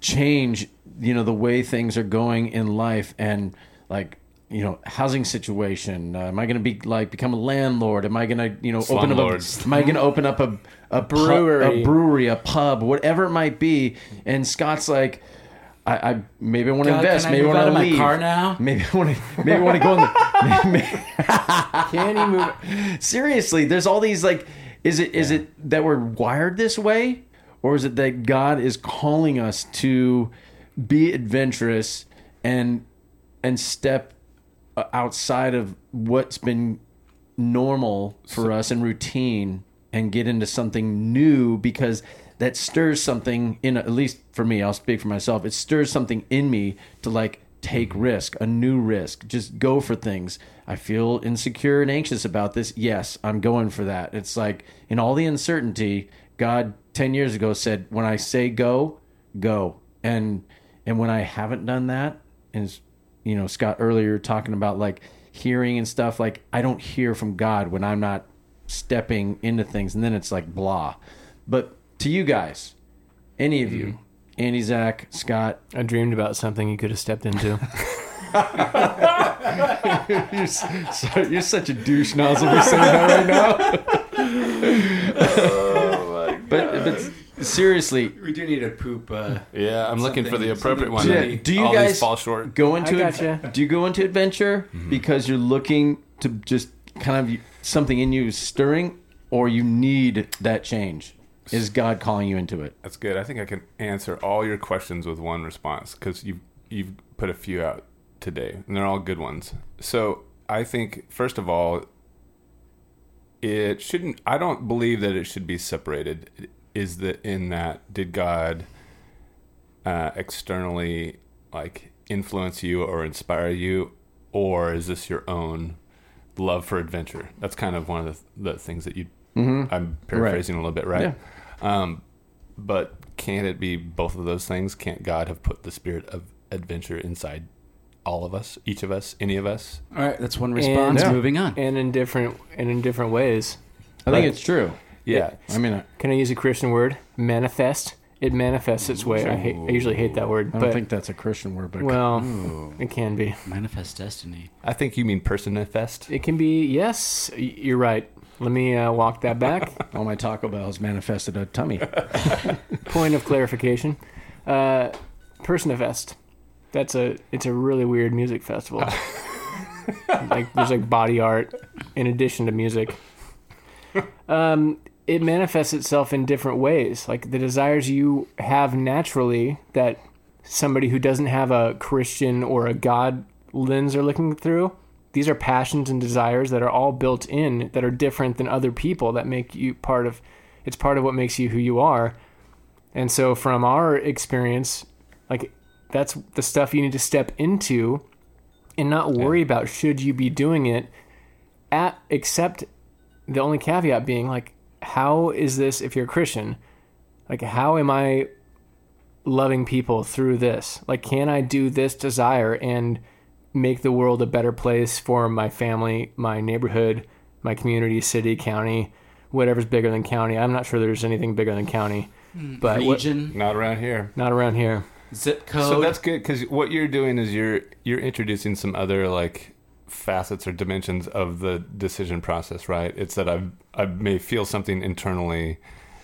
change, you know, the way things are going in life and like, you know, housing situation? Uh, am I going to be like become a landlord? Am I going to, you know, open up? A, am I going to open up a a Brewery. a brewery, a pub, whatever it might be? And Scott's like. I, I maybe I want to invest. can I maybe I want to of my leave. car now? Maybe I want to. Maybe I want to go in the. maybe- Can you move? seriously there's all these like is it is it that we're wired this way or is it that god is calling us to be adventurous and and step uh, outside of what's been normal for us and routine and get into something new because that stirs something in at least for me I'll speak for myself it stirs something in me to like take mm-hmm. risk a new risk just go for things. I feel insecure and anxious about this. Yes I'm going for that. It's like in all the uncertainty God 10 years ago said when I say go go. And and when I haven't done that and you know Scott earlier talking about like hearing and stuff like I don't hear from God when I'm not stepping into things and then it's like blah. But to you guys any of you Andy Zack Scott I dreamed about something you could have stepped into. you're, so, you're such a douche nozzle for saying that right now Oh my god. but but seriously We do need a poop. Uh, Yeah, I'm looking for the Something- appropriate one. Yeah, do you all guys fall short? go into I ad- do you go into adventure because you're looking to just kind of something in you is stirring or you need that change is god calling you into it That's good. I think I can answer all your questions with one response because you've you've put a few out today, and they're all good ones. So I think first of all, it shouldn't. I don't believe that it should be separated. Is that in that did God uh, externally like influence you or inspire you, or is this your own love for adventure? That's kind of one of the, the things that you. I'm paraphrasing a little bit, right? Um, but can't it be both of those things? Can't God have put the spirit of adventure inside all of us, each of us, any of us? all right, that's one response. Yeah. Moving on. and in different and in different ways. i think it's true Yeah. i mean i Can I use a Christian word? Manifest. It manifests its way. I, hate, I usually hate that word, I don't but think that's a christian word but well, it can be. Manifest destiny. I think you mean personifest. It can be. Yes, you're right. Let me uh, walk that back. all my taco bells manifested a tummy Point of clarification. Uh, Personifest. That's a. It's a really weird music festival. like there's like body art in addition to music. Um, it manifests itself in different ways. Like the desires you have naturally that somebody who doesn't have a Christian or a God lens are looking through. These are passions and desires that are all built in that are different than other people that make you part of it's part of what makes you who you are. And so from our experience Like that's the stuff you need to step into and not worry about should you be doing it at except the only caveat being like how is this if you're a Christian? Like how am I loving people through this? Like can I do this desire and make the world a better place for my family, my neighborhood, my community, city, county, whatever's bigger than county. I'm not sure there's anything bigger than county. Hmm. But what- Region, Not around here. not around here. zip code. So that's good because what you're doing is you're you're introducing some other like facets or dimensions of the decision process, right? It's that I I may feel something internally,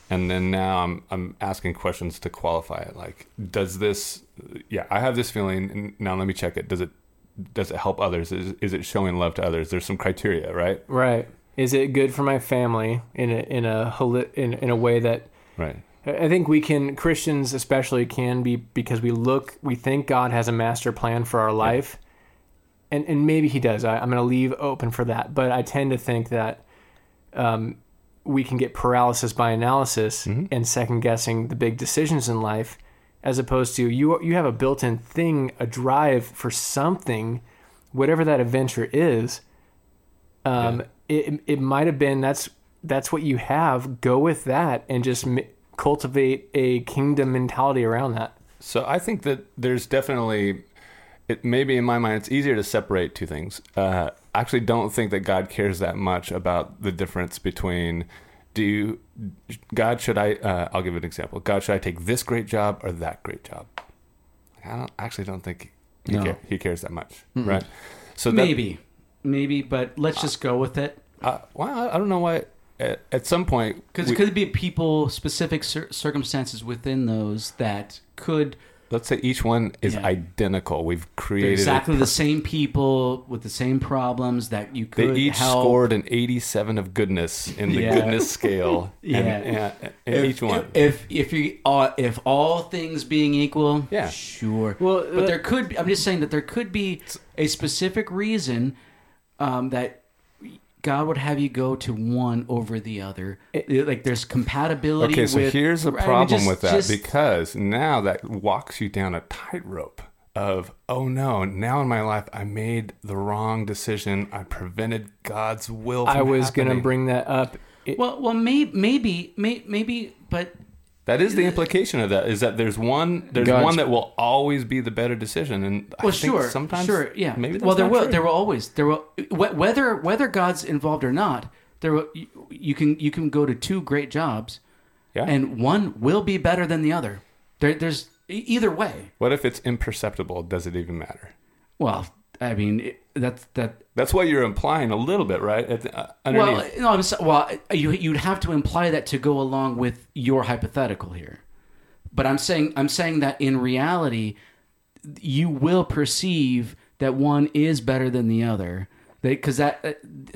and then now I'm I'm asking questions to qualify it. Like, does this? Yeah, I have this feeling, and now let me check it. Does it? Does it help others? Is, is it showing love to others? There's some criteria, right? Right. Is it good for my family in a in a in in a way that Right. I think we can Christians especially can be because we look we think God has a master plan for our life, and and maybe He does. I, I'm going to leave open for that, but I tend to think that um, we can get paralysis by analysis and second guessing the big decisions in life, as opposed to you you have a built-in thing, a drive for something, whatever that adventure is. Um, it it might have been that's that's what you have. Go with that and just m- cultivate a kingdom mentality around that. So I think that there's definitely, it maybe in my mind, it's easier to separate two things. Uh, I actually don't think that God cares that much about the difference between, do you, God, should I, uh, I'll give an example. God, should I take this great job or that great job? I don't actually don't think he, No. ca- he cares that much, right? So that- maybe, maybe, but let's just go with it. uh, well, I don't know why. At, at some point, Because it could be people specific cir- circumstances within those that could let's say each one is Yeah. identical. We've they're created a exactly the same people with the same problems that you could. They each help. scored an 87 of goodness in the Yeah. goodness scale. Yeah. And, and, and if, each one. If if you uh, if all things being equal, Yeah. sure. Well, but uh, there could be, I'm just saying that there could be a specific reason um, that God would have you go to one over the other. like there's compatibility. okay, so with, here's a right, I mean, problem just- with that just- because now that walks you down a tightrope of, oh no, now in my life I made the wrong decision. I prevented God's will. From I was going to bring that up. It- well, well, may, maybe, may, maybe, but That is the implication of that. Is that there's one there's God's- one that will always be the better decision, and I well, think sure, sometimes sure, yeah. maybe that's well, there not will, true. there will always, there will, whether whether God's involved or not, there will, you, you can you can go to two great jobs, yeah. and one will be better than the other. There, there's e- either way. what if it's imperceptible? Does it even matter? Well, I mean, it, that's that. That's what you're implying a little bit, right? At the, uh. Well, no, I'm so, well, you you'd have to imply that to go along with your hypothetical here. But I'm saying I'm saying that in reality, you will perceive that one is better than the other. Because that, uh,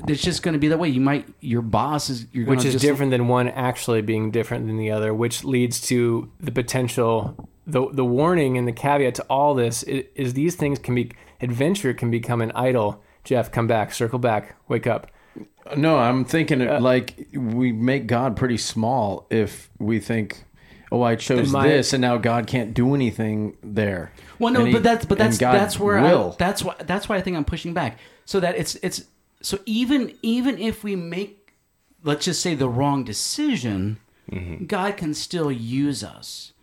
it's just going to be that way. You might your boss is you're which is just, different than one actually being different than the other, which leads to the potential. The The warning and the caveat to all this is, is these things can be adventure can become an idol. Jeff, come back, circle back, wake up. No, I'm thinking it uh, like we make God pretty small if we think, oh, I chose my- this, and now God can't do anything there. Well, no, he- but that's but that's that's where will. I, that's why that's why I think I'm pushing back. So that it's it's so even even if we make let's just say the wrong decision, mm-hmm. God can still use us.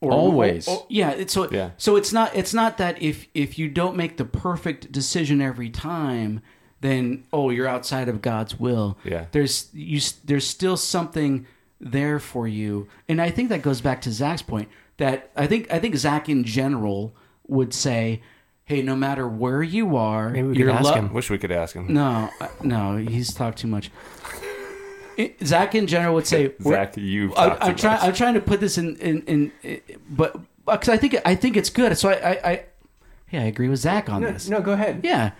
Or, Always. or- or- yeah. It's, so Yeah. so it's not it's not that if if you don't make the perfect decision every time, then oh you're outside of God's will. Yeah. There's you there's still something there for you, and I think that goes back to Zack's point that I think I think Zack in general would say, hey, no matter where you are, Maybe we could you're ask lo- him. Wish we could ask him. No, no, he's talked too much. It- Zack in general would say, Zack, you've I, talked I'm trying. I'm trying to put this in, in, in, in but uh, because I think I think it's good. So I, I, I, yeah, I agree with Zack on this. No, go ahead. Yeah,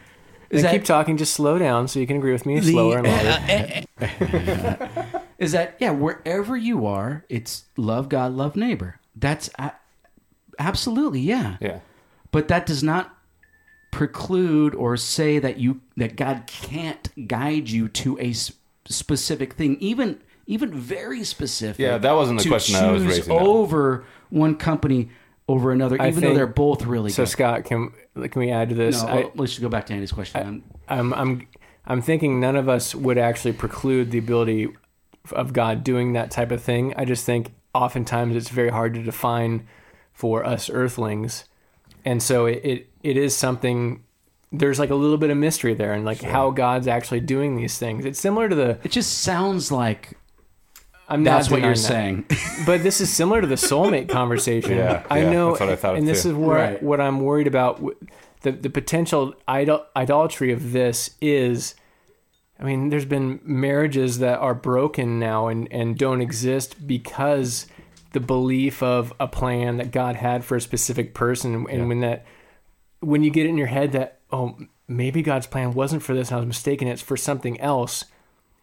Is is that keep talking. Just slow down so you can agree with me slower and louder. is that yeah? Wherever you are, it's love God, love neighbor. That's a- absolutely yeah. Yeah. But that does not preclude or say that you that God can't guide you to a s- specific thing, even even very specific. Yeah, that wasn't the to question I was choose raising, though. Over one company, over another, I even though they're both really So good. Scott, can can we add to this? no, I, well, let's just go back to Andy's question. I'm I'm I'm thinking none of us would actually preclude the ability of God doing that type of thing. I just think oftentimes it's very hard to define for us earthlings, and so it it, it is something. There's like a little bit of mystery there, and like how God's actually doing these things. It's similar to the. it just sounds like I'm that's not what you're that. saying. but this is similar to the soulmate conversation. Yeah, I yeah, know, that's what I thought and this too. is where Right. what I'm worried about. The the potential idol, idolatry of this is, I mean, there's been marriages that are broken now and and don't exist because the belief of a plan that God had for a specific person, and when that when you get it in your head that oh maybe God's plan wasn't for this and I was mistaken, it's for something else,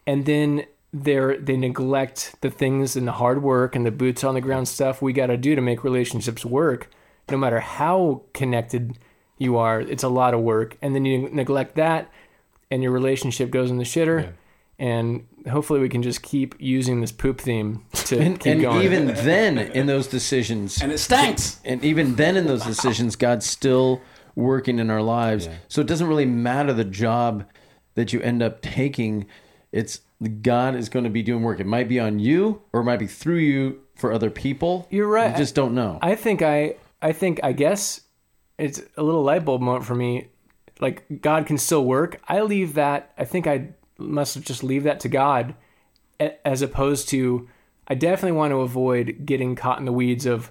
and then they they neglect the things and the hard work and the boots on the ground stuff we got to do to make relationships work. No matter how connected you are it's a lot of work. And then you neglect that and your relationship goes in the shitter. And hopefully we can just keep using this poop theme to And, keep and going. even then, in those decisions, and it stinks. and even then in those decisions god still working in our lives so it doesn't really matter the job that you end up taking it's god is going to be doing work it might be on you or it might be through you for other people You're right. you just don't know I think I I think I guess it's a little light bulb moment for me. Like God can still work. I leave that. I think I must just leave that to God, as opposed to. I definitely want to avoid getting caught in the weeds of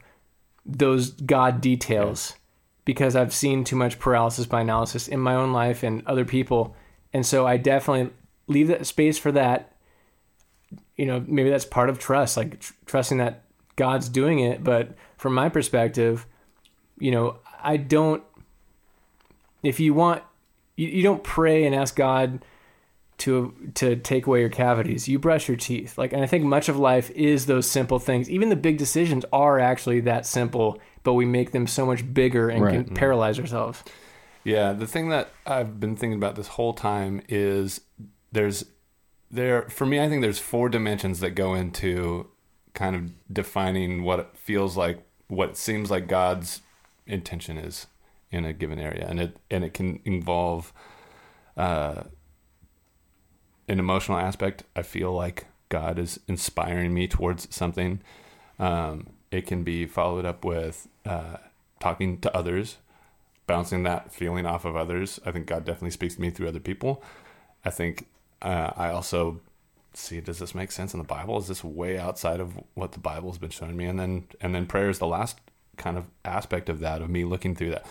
those God details because I've seen too much paralysis by analysis in my own life and other people, and so I definitely leave that space for that. You know, maybe that's part of trust, like tr- trusting that God's doing it. But from my perspective, you know, I don't. If you want, you, you don't pray and ask God to to take away your cavities. You brush your teeth. Like, and I think much of life is those simple things. Even the big decisions are actually that simple, but we make them so much bigger and Right. can paralyze ourselves. Yeah, the thing that I've been thinking about this whole time is there's there for me I think there's four dimensions that go into kind of defining what it feels like what it seems like God's intention is in a given area and it and it can involve uh an emotional aspect. I feel like God is inspiring me towards something. Um, it can be followed up with uh, talking to others, bouncing that feeling off of others. I think God definitely speaks to me through other people. I think uh, I also see does this make sense in the Bible? Is this way outside of what the Bible has been showing me? And then and then prayer is the last kind of aspect of that of me looking through that.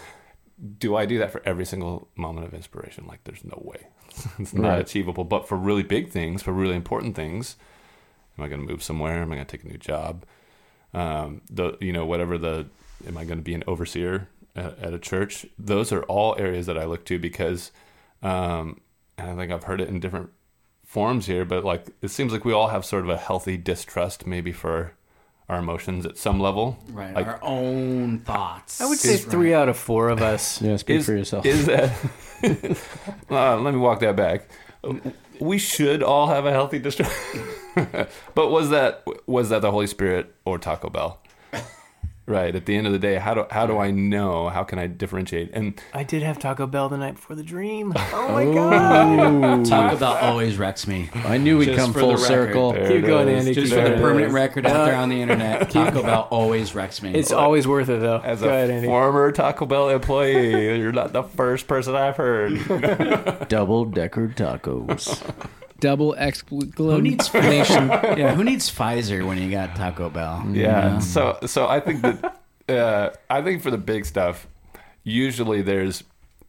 Do I do that for every single moment of inspiration? Like, there's no way. it's not Right. achievable. But for really big things, for really important things, am I going to move somewhere? Am I going to take a new job? Um, the you know whatever the am I going to be an overseer at, at a church? Those are all areas that I look to because, um, and I think I've heard it in different forms here, but like it seems like we all have sort of a healthy distrust maybe for our emotions at some level. Right. Like, Our own thoughts. I would say three out of four of us. yeah speak is, for yourself Is that? uh, let me walk that back. We should all have a healthy distrust. but was that was that the Holy Spirit or Taco Bell? Right. At the end of the day, how do how do I know? How can I differentiate? And I did have Taco Bell the night before the dream. Oh my god! Taco Bell always wrecks me. i knew we'd Just come for full the record, circle there Keep it going, is. Andy. Just Keep for the going. permanent record out there on the internet, Taco Bell always wrecks me. It's always worth it though. As Go a ahead, Andy. former Taco Bell employee, you're not the first person I've heard. double decker tacos Double who needs yeah, who needs Pfizer when you got Taco Bell? Yeah. So so I think that uh, I think for the big stuff, usually there's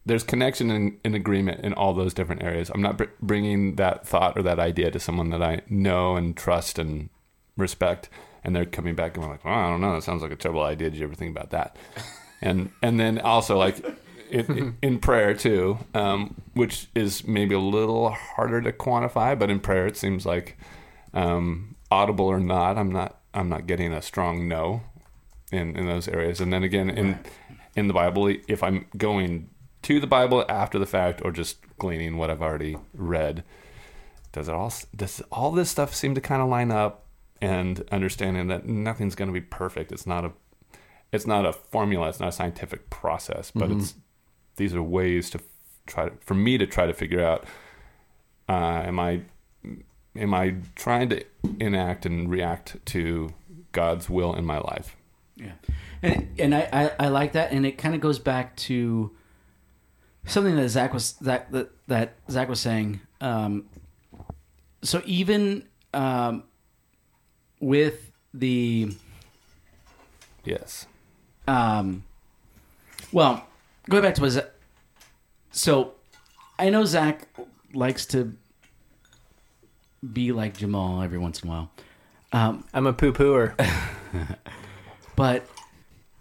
there's connection and, and agreement in all those different areas. I'm not br- bringing that thought or that idea to someone that I know and trust and respect, and they're coming back and I'm like, well, I don't know, that sounds like a terrible idea. Did you ever think about that? And and then also like. In, in prayer too, um, which is maybe a little harder to quantify, but in prayer it seems like um, audible or not, I'm not I'm not getting a strong no in in those areas. And then again, in in the Bible, if I'm going to the Bible after the fact or just gleaning what I've already read, does it all does all this stuff seem to kind of line up? And understanding that nothing's going to be perfect. It's not a it's not a formula, it's not a scientific process, but it's these are ways to try to, for me to try to figure out uh, am I am I trying to enact and react to God's will in my life? Yeah, and and I, I, I like that, and it kind of goes back to something that Zack was that that, that Zack was saying. Um, so even um, with the Yes. um, well, going back to what Zack, so I know Zack likes to be like Jamal every once in a while. Um, I'm a poo pooer. but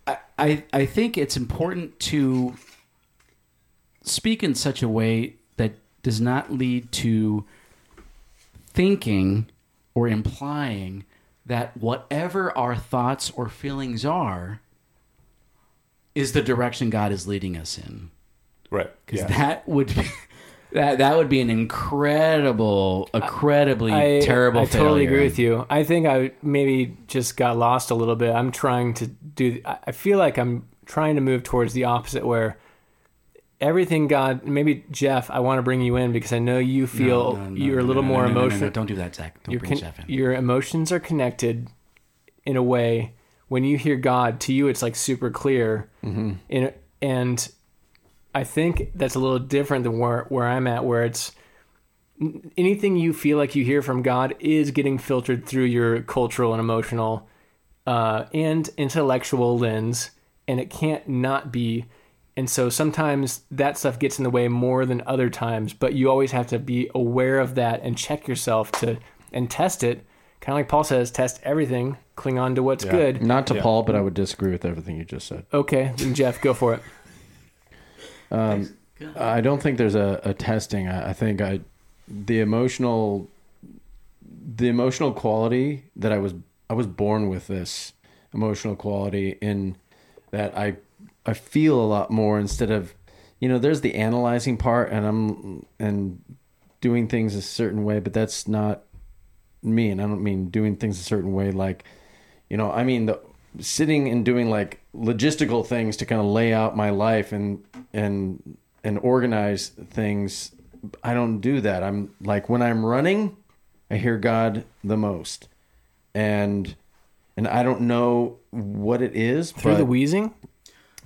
I, I I think it's important to speak in such a way that does not lead to thinking or implying that whatever our thoughts or feelings are is the direction God is leading us in. Right. Because Yeah. that would be that that would be an incredible, incredibly I, terrible. I totally failure. agree with you. I think I maybe just got lost a little bit. I'm trying to do. I I feel like I'm trying to move towards the opposite, where everything God. Maybe Jeff, I want to bring you in because I know you feel No, no, no, you're a little more emotional. Don't do that, Zack. Don't bring con- Jeff in. your emotions are connected in a way when you hear god to you it's like super clear Mm-hmm. in, and i think that's a little different than where, where i'm at where it's anything you feel like you hear from god is getting filtered through your cultural and emotional uh, and intellectual lens and it can't not be and so sometimes that stuff gets in the way more than other times but you always have to be aware of that and check yourself to and test it kind of like paul says test everything cling on to what's Yeah. good Not to Yeah. Paul, but I would disagree with everything you just said. okay then jeff go for it um, I don't think there's a, a testing. I, I think I the emotional the emotional quality that I was I was born with this emotional quality in that I I feel a lot more instead of you know there's the analyzing part and I'm and doing things a certain way but that's not me and I don't mean doing things a certain way like you know I mean the sitting and doing like logistical things to kind of lay out my life and and and organize things I don't do that I'm like when I'm running I hear God the most and and I don't know what it is through but the wheezing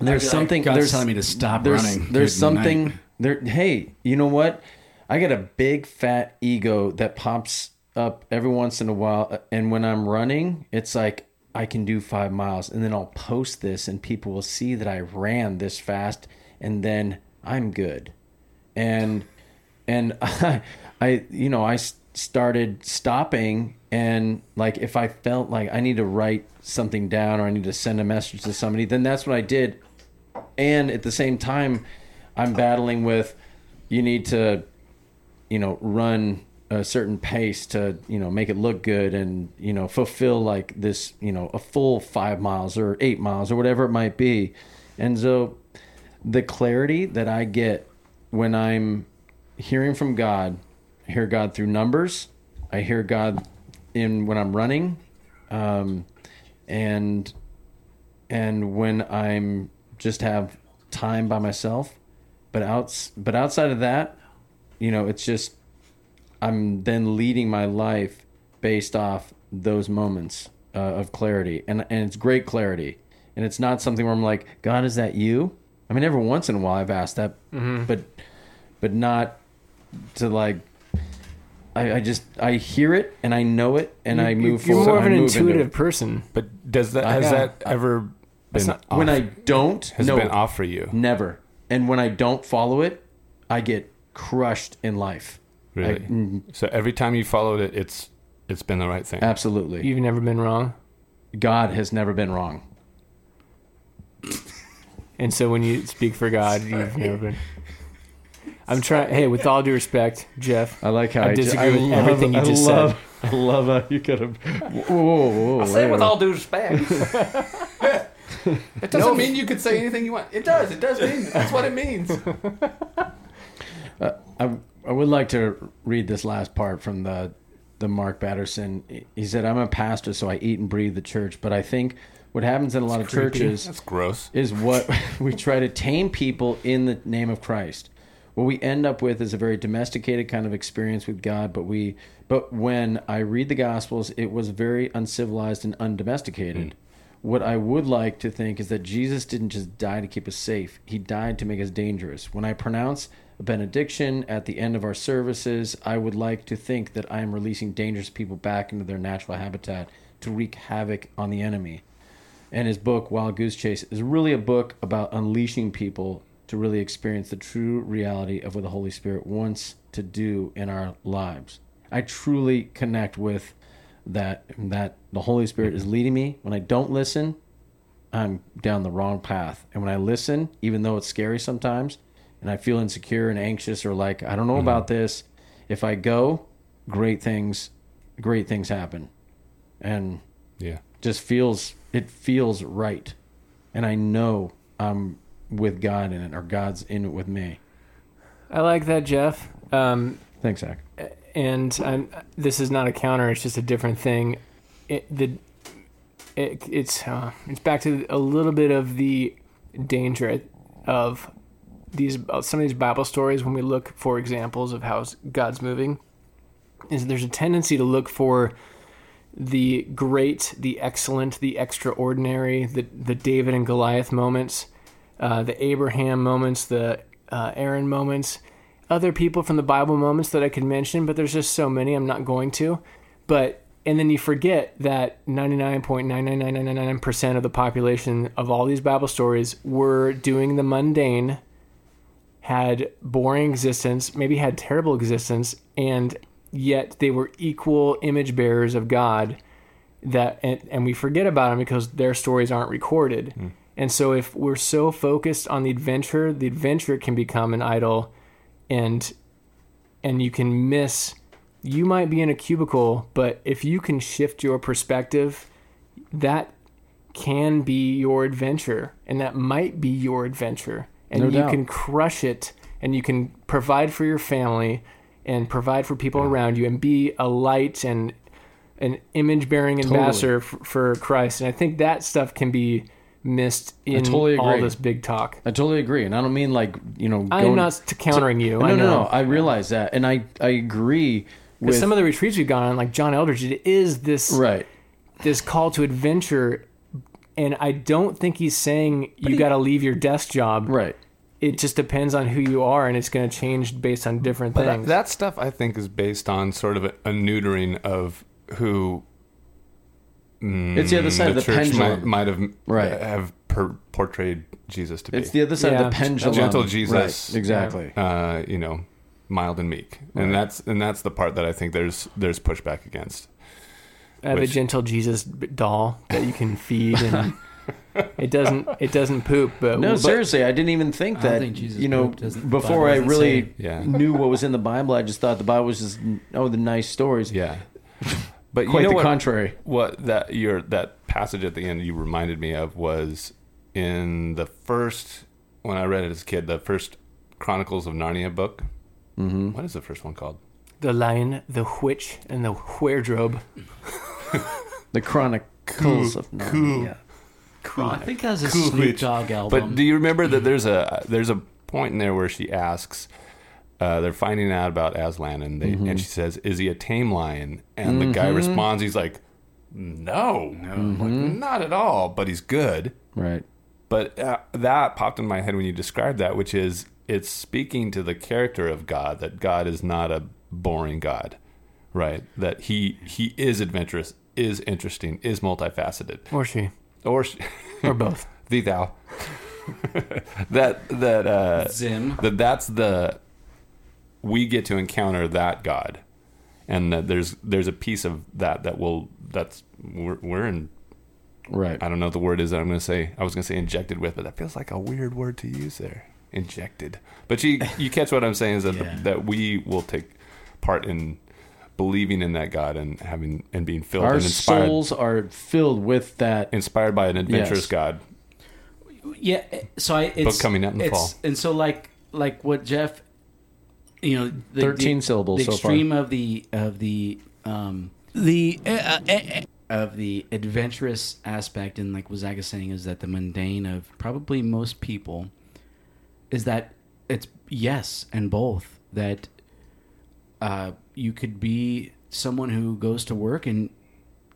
there's like something God's there's telling me to stop there's, running. There's Good night. something there. Hey, you know what? I got a big fat ego that pops up every once in a while, uh, and when I'm running, it's like I can do five miles, and then I'll post this, and people will see that I ran this fast, and then I'm good, and and I, I you know I started stopping and like if I felt like I need to write something down or I need to send a message to somebody, then that's what I did. And at the same time i'm battling with you need to you know run a certain pace to you know make it look good and you know fulfill like this you know a full five miles or eight miles or whatever it might be and so the clarity that i get when i'm hearing from god i hear god through numbers i hear god in when i'm running um, and and when I'm just have time by myself. But outs but outside of that, you know, it's just I'm then leading my life based off those moments uh, of clarity, and and it's great clarity, and it's not something where I'm like, God, is that you? I mean, every once in a while I've asked that, but but not to like. I, I just I hear it and I know it and I move you're forward. more of an I move into intuitive person But does that has got- that ever been not- off, when I don't, has no, it been off for you? Never. And when I don't follow it, I get crushed in life. Really? I- mm, so every time you followed it, it's it's been the right thing. absolutely. you've never been wrong God has never been wrong. And so when you speak for God, you've never been. I'm trying. Hey, with all due respect, Jeff, I like how I I, ju- disagree with everything you I just love, I love how you could have. Whoa, whoa, whoa, I'll say it with wait all due respect. it doesn't mean you could say anything you want. It does. It does mean that's what it means. I, I would like to read this last part from the the Mark Batterson. He said, "I'm a pastor, so I eat and breathe the church, but I think what happens in a lot of creepy. churches That's gross. is what we try to tame people in the name of Christ. What we end up with is a very domesticated kind of experience with God, but we but when I read the gospels, it was very uncivilized and undomesticated. Hmm. What I would like to think is that Jesus didn't just die to keep us safe. He died to make us dangerous. When I pronounce a benediction at the end of our services, I would like to think that I am releasing dangerous people back into their natural habitat to wreak havoc on the enemy and his book Wild Goose Chase is really a book about unleashing people to really experience the true reality of what the Holy Spirit wants to do in our lives. I truly connect with that that the Holy Spirit is leading me. When I don't listen, I'm down the wrong path. And when I listen, even though it's scary sometimes, and I feel insecure and anxious or like I don't know about this, if I go, great things great things happen. And Yeah. just feels it feels right and i know i'm with god in it or god's in it with me I like that, Jeff. Um, thanks zach and I'm, this is not a counter; it's just a different thing. It, the it, it's uh, it's back to a little bit of the danger of these uh, some of these Bible stories when we look for examples of how God's moving. Is there's a tendency to look for the great, the excellent, the extraordinary, the the David and Goliath moments, uh, the Abraham moments, the uh, Aaron moments, other people from the Bible moments that I could mention, but there's just so many. I'm not going to. But and then you forget that 99.99999% of the population of all these Bible stories were doing the mundane, had boring existence, maybe had terrible existence, and yet they were equal image bearers of God. That and, and we forget about them because their stories aren't recorded. Hmm. And so if we're so focused on the adventure, the adventure can become an idol and and you can miss you might be in a cubicle, but if you can shift your perspective, that can be your adventure and that might be your adventure. And No you doubt. can crush it and you can provide for your family and provide for people around you and be a light and an image bearing Totally. ambassador f- for Christ. And I think that stuff can be missed in totally all this big talk. i totally agree and i don't mean like you know I'm not to countering you. no I no know. no i realize that and i i agree with some of the retreats we've gone on, like John Eldredge, it is this right this call to adventure, and I don't think he's saying you he- got to leave your desk job. right It just depends on who you are, and it's going to change based on different But that, things. that stuff I think is based on sort of a, a neutering of who. mm, It's the other side of the church pendulum. Might, might have Right. have per, portrayed Jesus to be. it's the other side Yeah. of the pendulum Gentle Jesus. Right, exactly uh, you know, mild and meek, and that's and that's the part that I think there's there's pushback against. I have which- a gentle Jesus doll that you can feed, and it doesn't it doesn't poop. But no but- seriously i didn't even think that think Jesus you know pooped, before i really. Yeah. knew what was in the bible i just thought the bible was just oh the nice stories Yeah, but you quite know the what? contrary what that your that passage at the end you reminded me of was in the first when I read it as a kid, the first Chronicles of Narnia book. mm-hmm. What is the first one called? the lion, the witch, and the wardrobe. the chronicles of Narnia. I think that's a Cool Snoop Witch. Dogg album. But do you remember that there's a there's a point in there where she asks, uh, they're finding out about Aslan, and they and she says, "Is he a tame lion?" And the guy responds, he's like, "No, no, like, not at all, but he's good." right But uh, that popped in my head when you described that, which is it's speaking to the character of God that God is not a boring God, right? That he he is adventurous, is interesting, is multifaceted, Or she, or or both. the thou. that that uh, Zim. that that's the we get to encounter that God, and that there's there's a piece of that that will that's we're, we're in right I don't know what the word is that I'm going to say. I was going to say injected with, but that feels like a weird word to use there. Injected. But you you catch what I'm saying is that Yeah. that we will take part in believing in that God and having and being filled our and inspired souls are filled with that inspired by an adventurous Yes. God. yeah so i it's Book coming out in the it's- fall. and so like like what jeff you know the, 13 the, syllables the so far. extreme of the of the um the uh, uh, uh, of the adventurous aspect, and like what Zach is saying, is that the mundane of probably most people is that it's yes and both that uh, you could be someone who goes to work and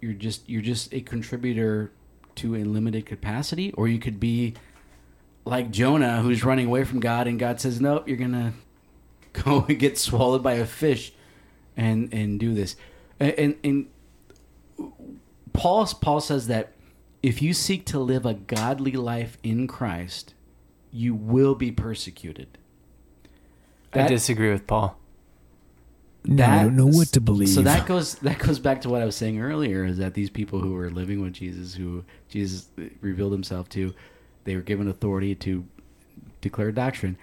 you're just you're just a contributor to a limited capacity, or you could be like Jonah, who's running away from God, and God says, "Nope, you're gonna go and get swallowed by a fish, and and do this." And, and, and Paul Paul says that if you seek to live a godly life in Christ, you will be persecuted. I disagree with Paul. No, I don't know what to believe. So that goes that goes back to what I was saying earlier is that these people who were living with Jesus, who Jesus revealed himself to, they were given authority to declare doctrine.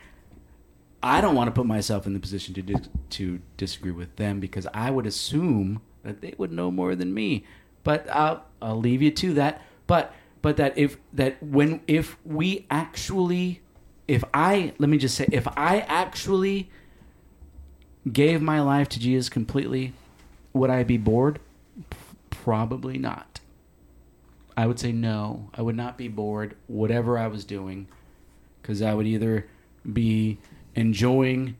I don't want to put myself in the position to dis- to disagree with them because I would assume that they would know more than me. But I'll I'll leave you to that. But but that if that when if we actually if I let me just say if I actually gave my life to Jesus completely, would I be bored? Probably not. I would say no. I would not be bored, whatever I was doing, because I would either be enjoying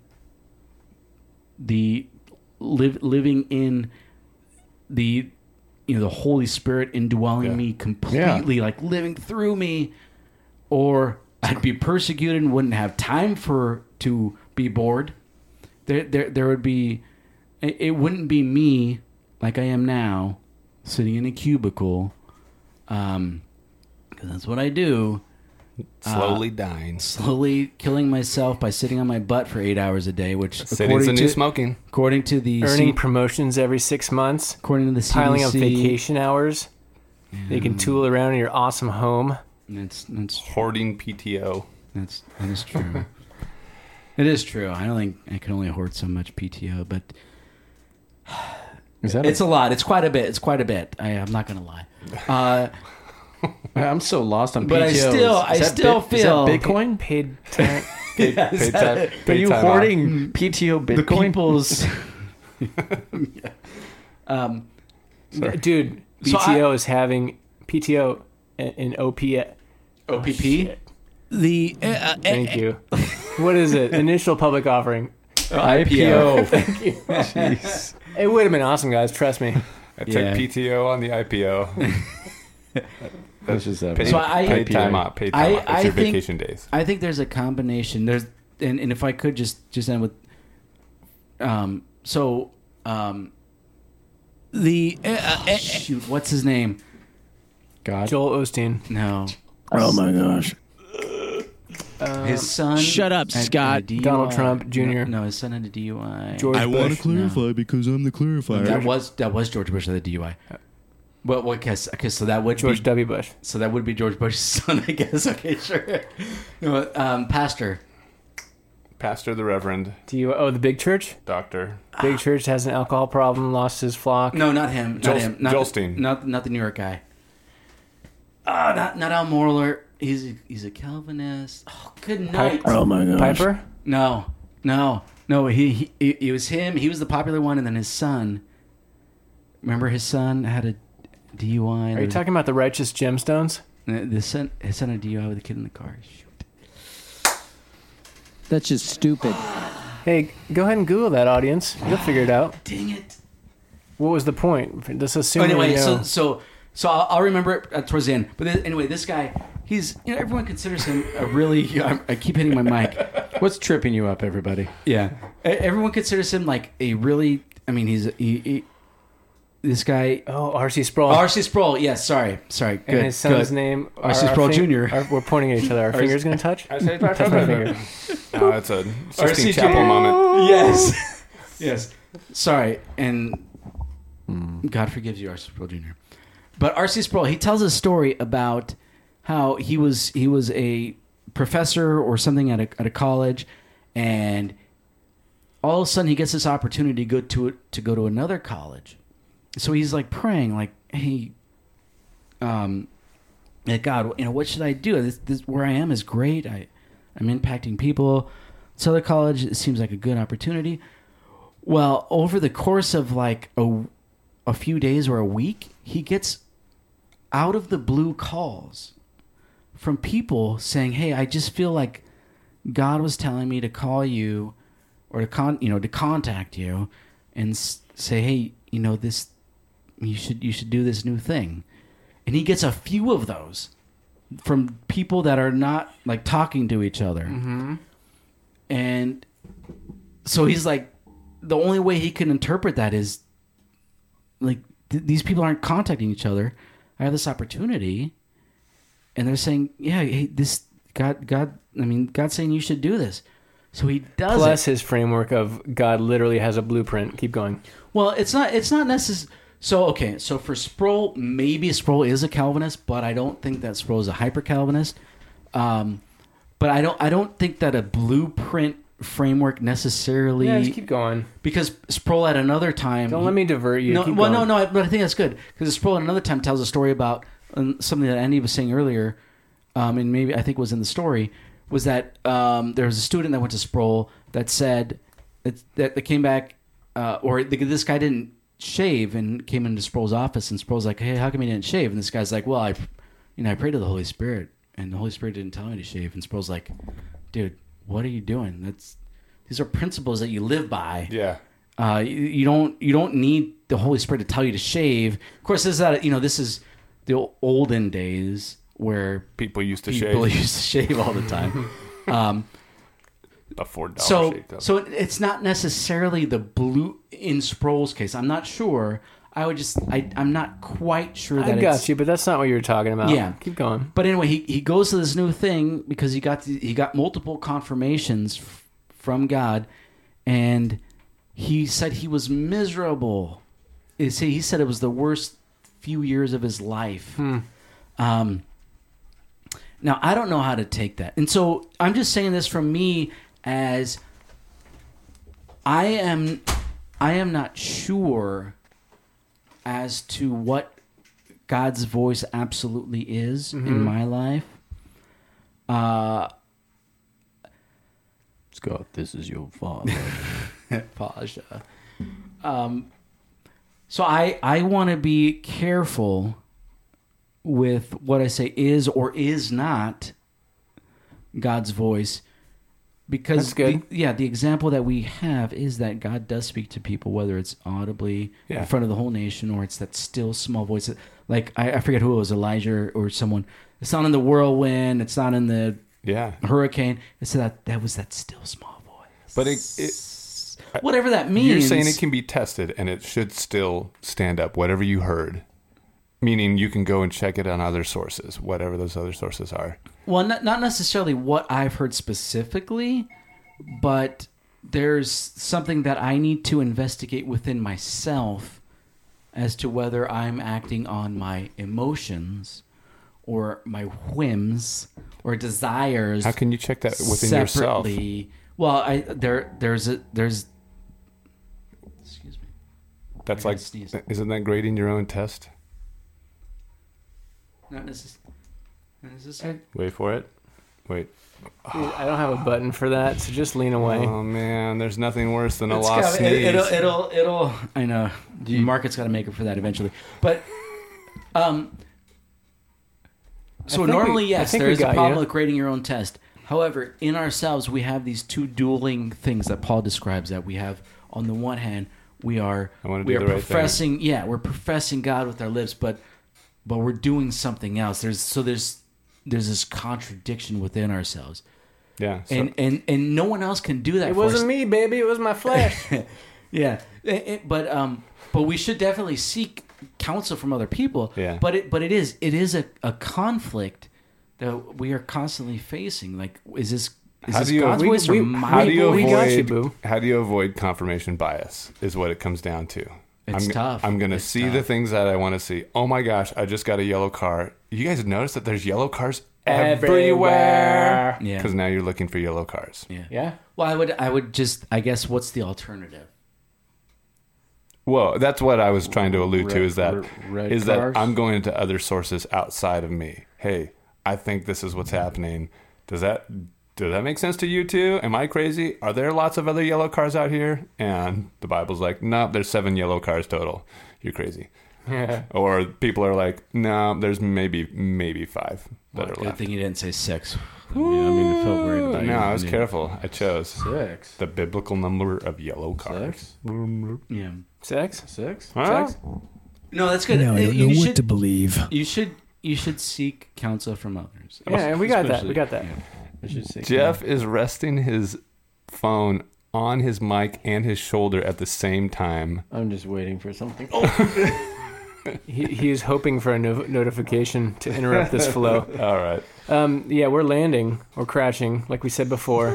the live, living in the you know the Holy Spirit indwelling Yeah. me completely, like living through me, or I'd be persecuted and wouldn't have time for to be bored. There, there, there would be. It, it wouldn't be me like I am now, sitting in a cubicle, um, because that's what I do. Slowly dying. Slowly killing myself by sitting on my butt for eight hours a day, which City's according to new smoking. according to the Earning C- promotions every six months, according to the CDC, piling up vacation hours. You can tool around in your awesome home. That's that's Hoarding PTO. That's that is true. it is true. I don't think I can only hoard so much PTO, but Is that it's a lot. It's quite a bit. It's quite a bit. I, I'm not gonna lie. Uh, a, I'm so lost on PTO. But I still- Is I still bit- is that feel- Bitcoin. Paid time. Paid, Yeah, is paid that time, it? Are you time off. hoarding PTO the Bitcoin? people's. Yeah. Um, Dude, So PTO is having PTO and and OP. OPP. The uh, Thank you. What is it? Initial public offering. IPO. Thank you. Jeez. It would have been awesome, guys. Trust me. I took Yeah. PTO on the IPO. That's just a Paid, So I- paid time off. Paid time I- off. It's I your think- vacation days. I think there's a combination. There's and, and if I could just just end with, um, so um, the uh, shoot, what's his name? God. Joel Osteen. No, oh my gosh. His son. Shut up, had Scott. a DUI. Donald Trump Jr.. No, no, his son had a DUI. George I want to Bush. clarify because I'm the clarifier. That was that was George Bush had a DUI. Well, what? Cause, cause so that would George be, W. Bush. so that would be George Bush's son, I guess. Okay, sure. No, um, pastor. Pastor, the Reverend, Do you? Oh, the big church. Doctor. Big church has an alcohol problem. Lost his flock. No, not him. Not Joel- him. Not Joelstein. Not not the New York guy. Ah, not not Al Mohler. He's a, he's a Calvinist. Oh, good night. oh my gosh. Piper. No, no, no. He, he it, it was him. He was the popular one, and then his son. Remember, his son had a DUI. Are you talking about the righteous gemstones? The son, his son had a DUI with a kid in the car. Shoot. That's just stupid. Hey, go ahead and Google that, audience. You'll figure it out. Dang it. What was the point? Just assume. Oh, anyway, you know. so so so I'll, I'll remember it uh, towards the end. But then, anyway, this guy, he's you know everyone considers him a really. I, I keep hitting my mic. What's tripping you up, everybody? Yeah, everyone considers him like a really. I mean, he's he, he, this guy. oh, R.C. Sproul. R.C. Sproul. Yes, sorry, sorry. Good. and his son's good. name. R.C. our- Sproul Jr.. our- we're pointing at each other. Our fingers gonna touch. I say Touch my finger. No, that's a Sistine R.C. Chapel moment. Yes, yes. Sorry, and hmm. God forgives you, R.C. Sproul Jr. But R.C. Sproul, he tells a story about how he was he was a professor or something at a at a college, and all of a sudden he gets this opportunity to go to to go to another college. So he's like praying, like, "Hey, um, God, you know, what should I do? This, this where I am is great. I, I'm impacting people. This other college it seems like a good opportunity. Well, over the course of like a, a few days or a week, he gets out of the blue calls from people saying, "Hey, I just feel like God was telling me to call you or to con, you know, to contact you and s- say, "Hey, you know, this you should you should do this new thing." And he gets a few of those from people that are not like talking to each other. Mm-hmm. And so he's like the only way he can interpret that is like th- these people aren't contacting each other. I have this opportunity and they're saying, "Yeah, hey, this God God I mean, God's saying you should do this." So he does Plus it. his framework of God literally has a blueprint. Keep going. Well, it's not. It's not necessary. So okay. So for Sproul, maybe Sproul is a Calvinist, but I don't think that Sproul is a hyper Calvinist. Um, but I don't. I don't think that a blueprint framework necessarily. Yeah, just keep going. because Sproul at another time. Don't he- let me divert you. no, Keep well, going. no, no. But I think that's good because Sproul at another time tells a story about um, something that Andy was saying earlier, um, and maybe I think was in the story was that um, there was a student that went to Sproul that said that that, that came back, uh, or the, this guy didn't shave and came into Sproul's office, and Sproul's like, "Hey, how come he didn't shave?" And this guy's like, "Well, I, you know, I prayed to the Holy Spirit, and the Holy Spirit didn't tell me to shave." And Sproul's like, "Dude, what are you doing? That's these are principles that you live by." Yeah. Uh, you, you don't you don't need the Holy Spirit to tell you to shave. Of course, this is that you know this is the olden days where People used to people shave used to shave all the time. um, a four dollar so shave. though. so it's not necessarily the blue in Sproul's case. I'm not sure. I would just I I'm not quite sure that I got it's, you, but that's not what you're talking about. Yeah. Keep going. But anyway, he, he goes to this new thing because he got the, he got multiple confirmations f- from God, and he said he was miserable. He said- he said it was the worst few years of his life. Um, now I don't know how to take that, and so I'm just saying this from me as I am I am not sure as to what God's voice absolutely is in my life. Uh, Scott, this is your father. Pasha. Um, so I I want to be careful with what I say is or is not God's voice because That's good. the- yeah, the example that we have is that God does speak to people, whether it's audibly Yeah. in front of the whole nation or it's that still small voice. that- Like I, I forget who it was, Elijah or someone. It's not in the whirlwind. It's not in the yeah. hurricane. It's that that was that still small voice. But it, it, Whatever that means. you're saying it can be tested and it should still stand up, whatever you heard. Meaning you can go and check it on other sources, whatever those other sources are. Well, not, not necessarily what I've heard specifically, but there's something that I need to investigate within myself as to whether I'm acting on my emotions or my whims or desires. How can you check that within yourself? separately. Well, I there there's a there's. Excuse me. That's like, sneeze. isn't that grading your own test? Not necess- not necessary. Wait for it. Wait. I don't have a button for that, so just lean away. Oh man, there's nothing worse than a It's lost gotta- sneeze. it, will it'll it'll I know the market's got to make it for that eventually. But um so think we- normally yes, think there we is a problem you. with grading your own test. However, in ourselves we have these two dueling things that Paul describes that we have on the one hand we are I wanna we do are the right thing. professing yeah, we're professing God with our lips but but we're doing something else. There's so there's there's this contradiction within ourselves. yeah. So, And and and no one else can do that It for wasn't me, baby. It was my flesh. yeah, It- it- but um, but we should definitely seek counsel from other people. Yeah. But it but it is it is a, a conflict that we are constantly facing. Like, is this is How this do you- God's we- voice we- or how my do you voice? got avoid you, how do you avoid confirmation bias is what it comes down to It's I'm, tough. I'm gonna see tough. the things that I want to see. Oh my gosh, I just got a yellow car. You guys notice that there's yellow cars everywhere Yeah. because now you're looking for yellow cars. Yeah. yeah. Well, I would I would just I guess what's the alternative? Well, that's what I was trying to allude to is that red- red is cars? that I'm going to other sources outside of me. Hey, I think this is what's happening. Does that does that make sense to you too? Am I crazy? Are there lots of other yellow cars out here? And the Bible's like, no, there's seven yellow cars total. you're crazy. Yeah. Or people are like, no, there's maybe maybe five that Well, are good left. thing you didn't say six. I mean, I mean, I felt worried about No, you. I was Yeah. careful. I chose Six. the biblical number of yellow cars. Six. Yeah. Sex? Six. Huh? Sex? No, that's good. Now I don't you know what should, to believe. You should you should seek counsel from others. Yeah, and we got that. We got that. yeah. I should say Jeff is resting his phone on his mic and his shoulder at the same time. I'm just waiting for something. Oh. He, he is hoping for a no- notification to interrupt this flow. All right. Um, yeah, we're landing or crashing, like we said before.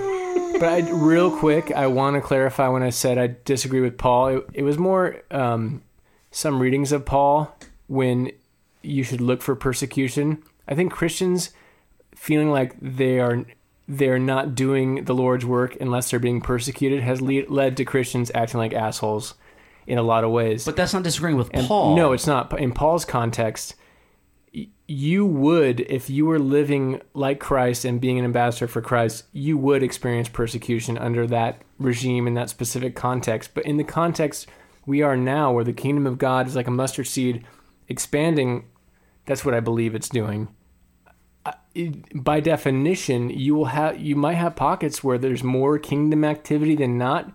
But I, real quick, I want to clarify when I said I disagree with Paul. It, it was more um, some readings of Paul when you should look for persecution. I think Christians feeling like they are they're not doing the Lord's work unless they're being persecuted has le- led to Christians acting like assholes in a lot of ways. But that's not disagreeing with And Paul. No, it's not. In Paul's context, you would, if you were living like Christ and being an ambassador for Christ, you would experience persecution under that regime in that specific context. But in the context we are now, where the kingdom of God is like a mustard seed expanding, that's what I believe it's doing. By definition, you will have you might have pockets where there's more kingdom activity than not.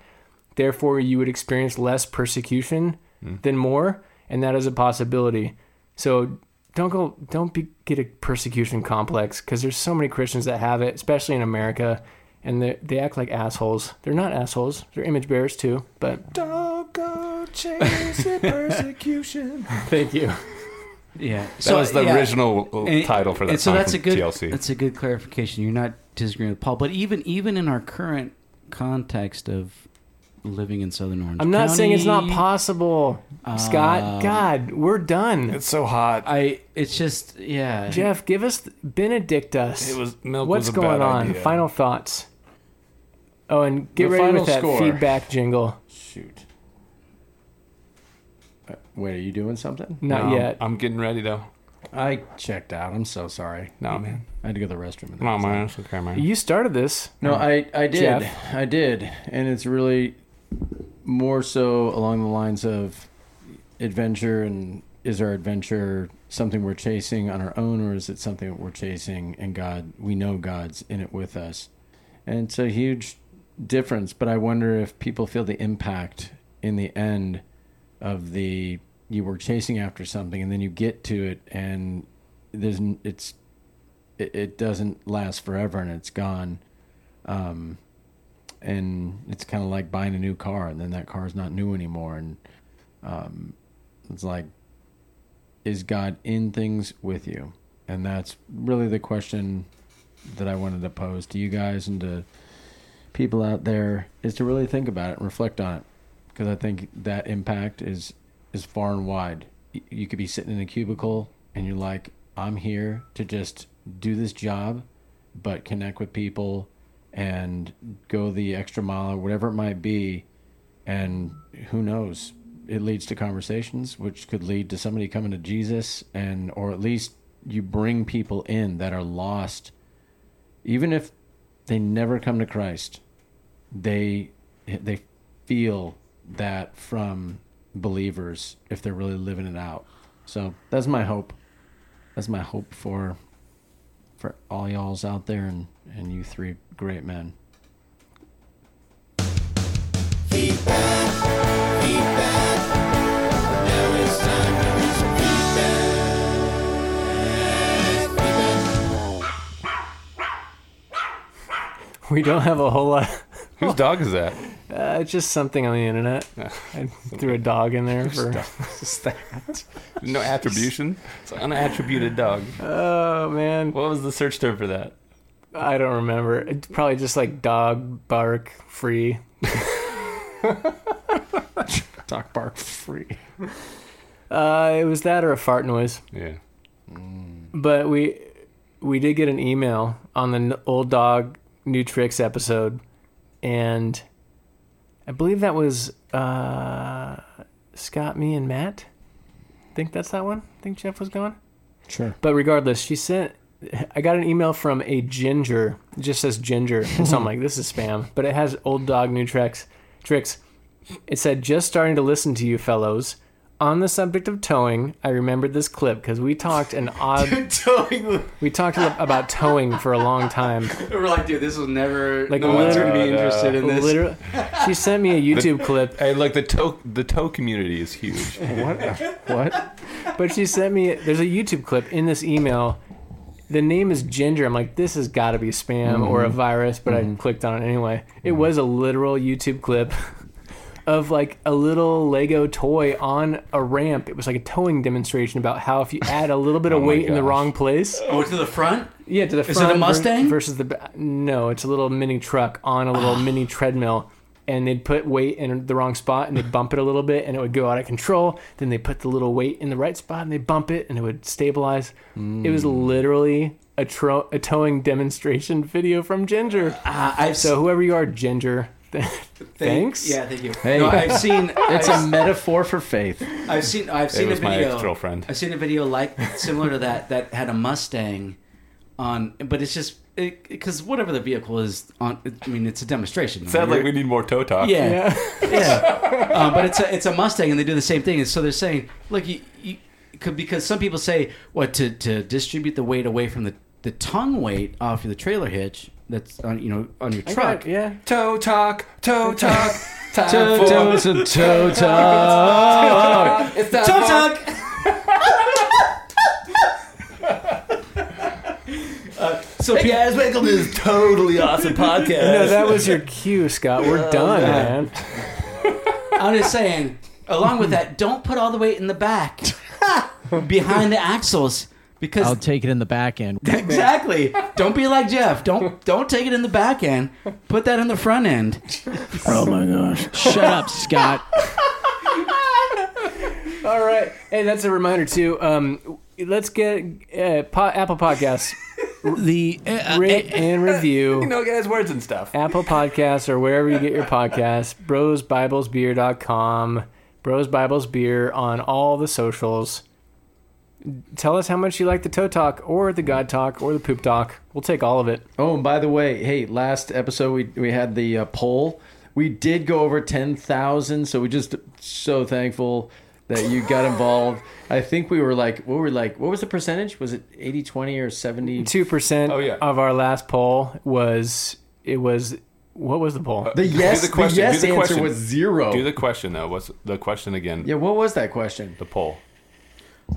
Therefore, you would experience less persecution hmm. than more, and that is a possibility. So don't go, don't be, get a persecution complex because there's so many Christians that have it, especially in America, and they they act like assholes. They're not assholes. They're image bearers too. But Don't go chasing persecution. thank you. Yeah. That was the yeah. original And- title for that and so song that's from a good TLC. that's a good clarification. You're not disagreeing with Paul, but even even in our current context of living in Southern Orange, I'm not saying it's not County, possible, Scott. Um, God, we're done. it's so hot. I it's just yeah. Jeff, give us Benedict us. it was milk. What's was a going bad on? idea. Final thoughts. Oh, and get The ready final with that score. feedback jingle. Shoot. Wait, are you doing something? Not No, yet. I'm getting ready though. I checked out. I'm so sorry. No, man. I had to go to the restroom. No, man. It's okay, man. You started this. No, I I did. Jeff. I did, and it's really more so along the lines of adventure and is our adventure something we're chasing on our own or is it something that we're chasing and God we know God's in it with us. And it's a huge difference, but I wonder if people feel the impact in the end of the you were chasing after something and then you get to it and there's it's it, it doesn't last forever and it's gone. Um, and it's kind of like buying a new car and then that car is not new anymore and um, it's like is god in things with you? And that's really the question that i wanted to pose to you guys and to people out there is to really think about it and reflect on it. Because i think that impact is is far and wide. You could be sitting in a cubicle and you're like i'm here to just do this job but connect with people and go the extra mile or whatever it might be. And who knows? It leads to conversations which could lead to somebody coming to jesus and or at least you bring people in that are lost. Even if they never come to christ they they feel that from believers if they're really living it out. So that's my hope. That's my hope for for all y'all's out there and and you three great men. We don't have a whole lot. Whose dog is that? Uh, it's just something on the internet. I threw a dog in there for. That. no attribution. It's an unattributed dog. Oh man, What was the search term for that? I don't remember. It's probably just like dog bark free. talk bark free Uh, it was that or a fart noise. Yeah. But we we did get an email on the old dog new tricks episode, and I believe that was uh, Scott, me, and Matt. Think that's that one. Think Jeff was gone. sure But regardless, she sent. I got an email from a ginger. It just says ginger, and so I'm like, this is spam. But it has old dog new tricks. Tricks. It said, just starting to listen to you fellows. On the subject of towing, I remembered this clip because we talked an odd. towing. we talked about towing for a long time. We're like, dude, this was never. Like, no one's gonna be literally- interested in this. Literally, she sent me a YouTube clip, Hey, look, the tow the toe community is huge. What? but she sent me. There's a YouTube clip in this email. The name is Ginger. I'm like, this has got to be spam or a mm-hmm. virus, but I mm-hmm. clicked on it anyway. It mm-hmm. was a literal YouTube clip of like a little Lego toy on a ramp. It was like a towing demonstration about how if you add a little bit of Oh my weight in the wrong place, Oh, to the front. yeah, to the front. Is it a Mustang? versus the ba- no, it's a little mini truck on a little mini treadmill. And they'd put weight in the wrong spot and they'd bump it a little bit and it would go out of control. Then they put the little weight in the right spot and they bump it and it would stabilize. It was literally a, tro- a towing demonstration video from Ginger. Uh, I've So whoever you are, Ginger, thanks. Yeah, thank you. Hey. No, I've seen. It's I've, a metaphor for faith. I've seen. I've It seen a was my video. ex girlfriend. I've seen a video like similar to that that had a Mustang on, but it's just because whatever the vehicle is on. I mean, it's a demonstration. Sounds like we need more toe talk. Yeah, yeah. um, but it's a it's a Mustang, and they do the same thing. And so they're saying, look, you, you could because some people say what to to distribute the weight away from the the tongue weight off of the trailer hitch that's on you know on your truck. got- yeah. Toe talk, toe talk. Time Toe, for toe, toe, toe, toe. It's Toe for- talk. Uh, so Hey guys, welcome to this totally awesome podcast. No, that was your cue, Scott. We're done, man. I'm just saying, along with that, don't put all the weight in the back behind the axles because I'll take it in the back end. exactly. Don't be like Jeff. Don't don't take it in the back end. Put that in the front end. Oh my gosh. Shut up, Scott. All right. Hey, that's a reminder too. Um, let's get uh, po- Apple Podcasts The uh, rate and review. you know, guys, words and stuff. Apple Podcasts or wherever you get your podcasts. BrosBiblesBeer.com. Bros Bibles Beer on all the socials. Tell us how much you like the toe talk or the God talk or the poop talk. We'll take all of it. Oh, and by the way, hey, last episode we we had the uh, poll. We did go over ten thousand, so we just so thankful that you got involved. I think we were like, what were we like? What was the percentage? Was it 80-20 or seventy? Two percent Oh, yeah. of our last poll was it was what was the poll? The yes, the the, yes the answer question. was zero. Do the question though. What's the question again? yeah, what was that question? The poll.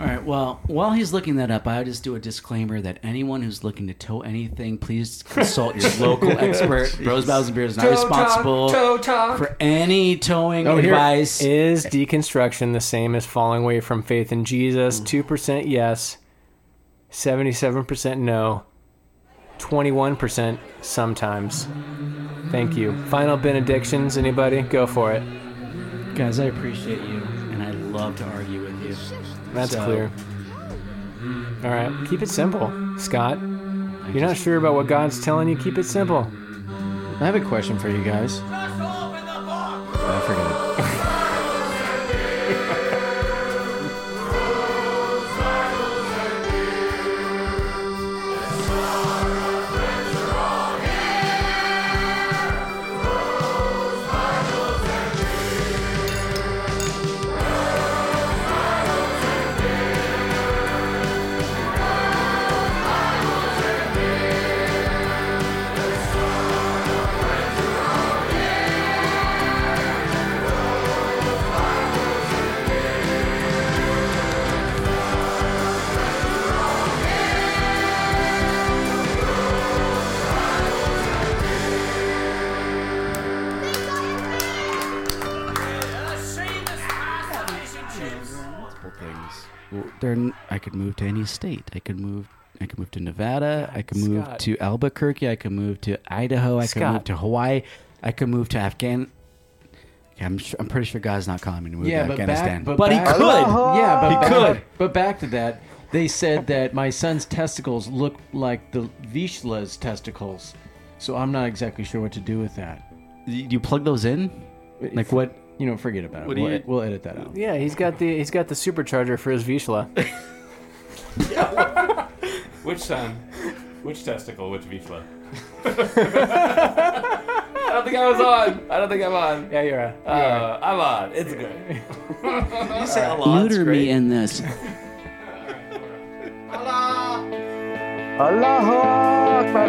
All right. Well, while he's looking that up, I'll just do a disclaimer that anyone who's looking to tow anything, please consult your local expert. Bros Bibles and Beer is not responsible talk. for any towing Oh, here- advice. Is deconstruction the same as falling away from faith in Jesus? Mm. Two percent yes, seventy-seven percent no, twenty-one percent sometimes. Thank you. Final benedictions. Anybody? Go for it. Guys, I appreciate you, and I love to argue with you. That's So- clear. All right, keep it simple, Scott. You're not sure about what God's telling you. Keep it simple. I have a question for you guys. I forget state. I could move. I could move to Nevada. I could move Scott. to Albuquerque. I could move to Idaho. I could move to Hawaii. I could move to Afghan. Okay, I'm, sure, I'm pretty sure God's not calling me to move Yeah, to but Afghanistan. back, but, he back- could. Yeah, but He back, could. But back to that, they said that my son's testicles look like the Vizsla's testicles, so I'm not exactly sure what to do with that. You you plug those in? Like what? You know, forget about it. What do we'll, you- we'll edit that out. Yeah, he's got the he's got the supercharger for his Vizsla. Which son? Which testicle? Which vifla? I don't think I was on. I don't think I'm on. Yeah, you're on. Uh, I'm on. It's good. You say Allah. Neuter me in this. Allahu Akbar.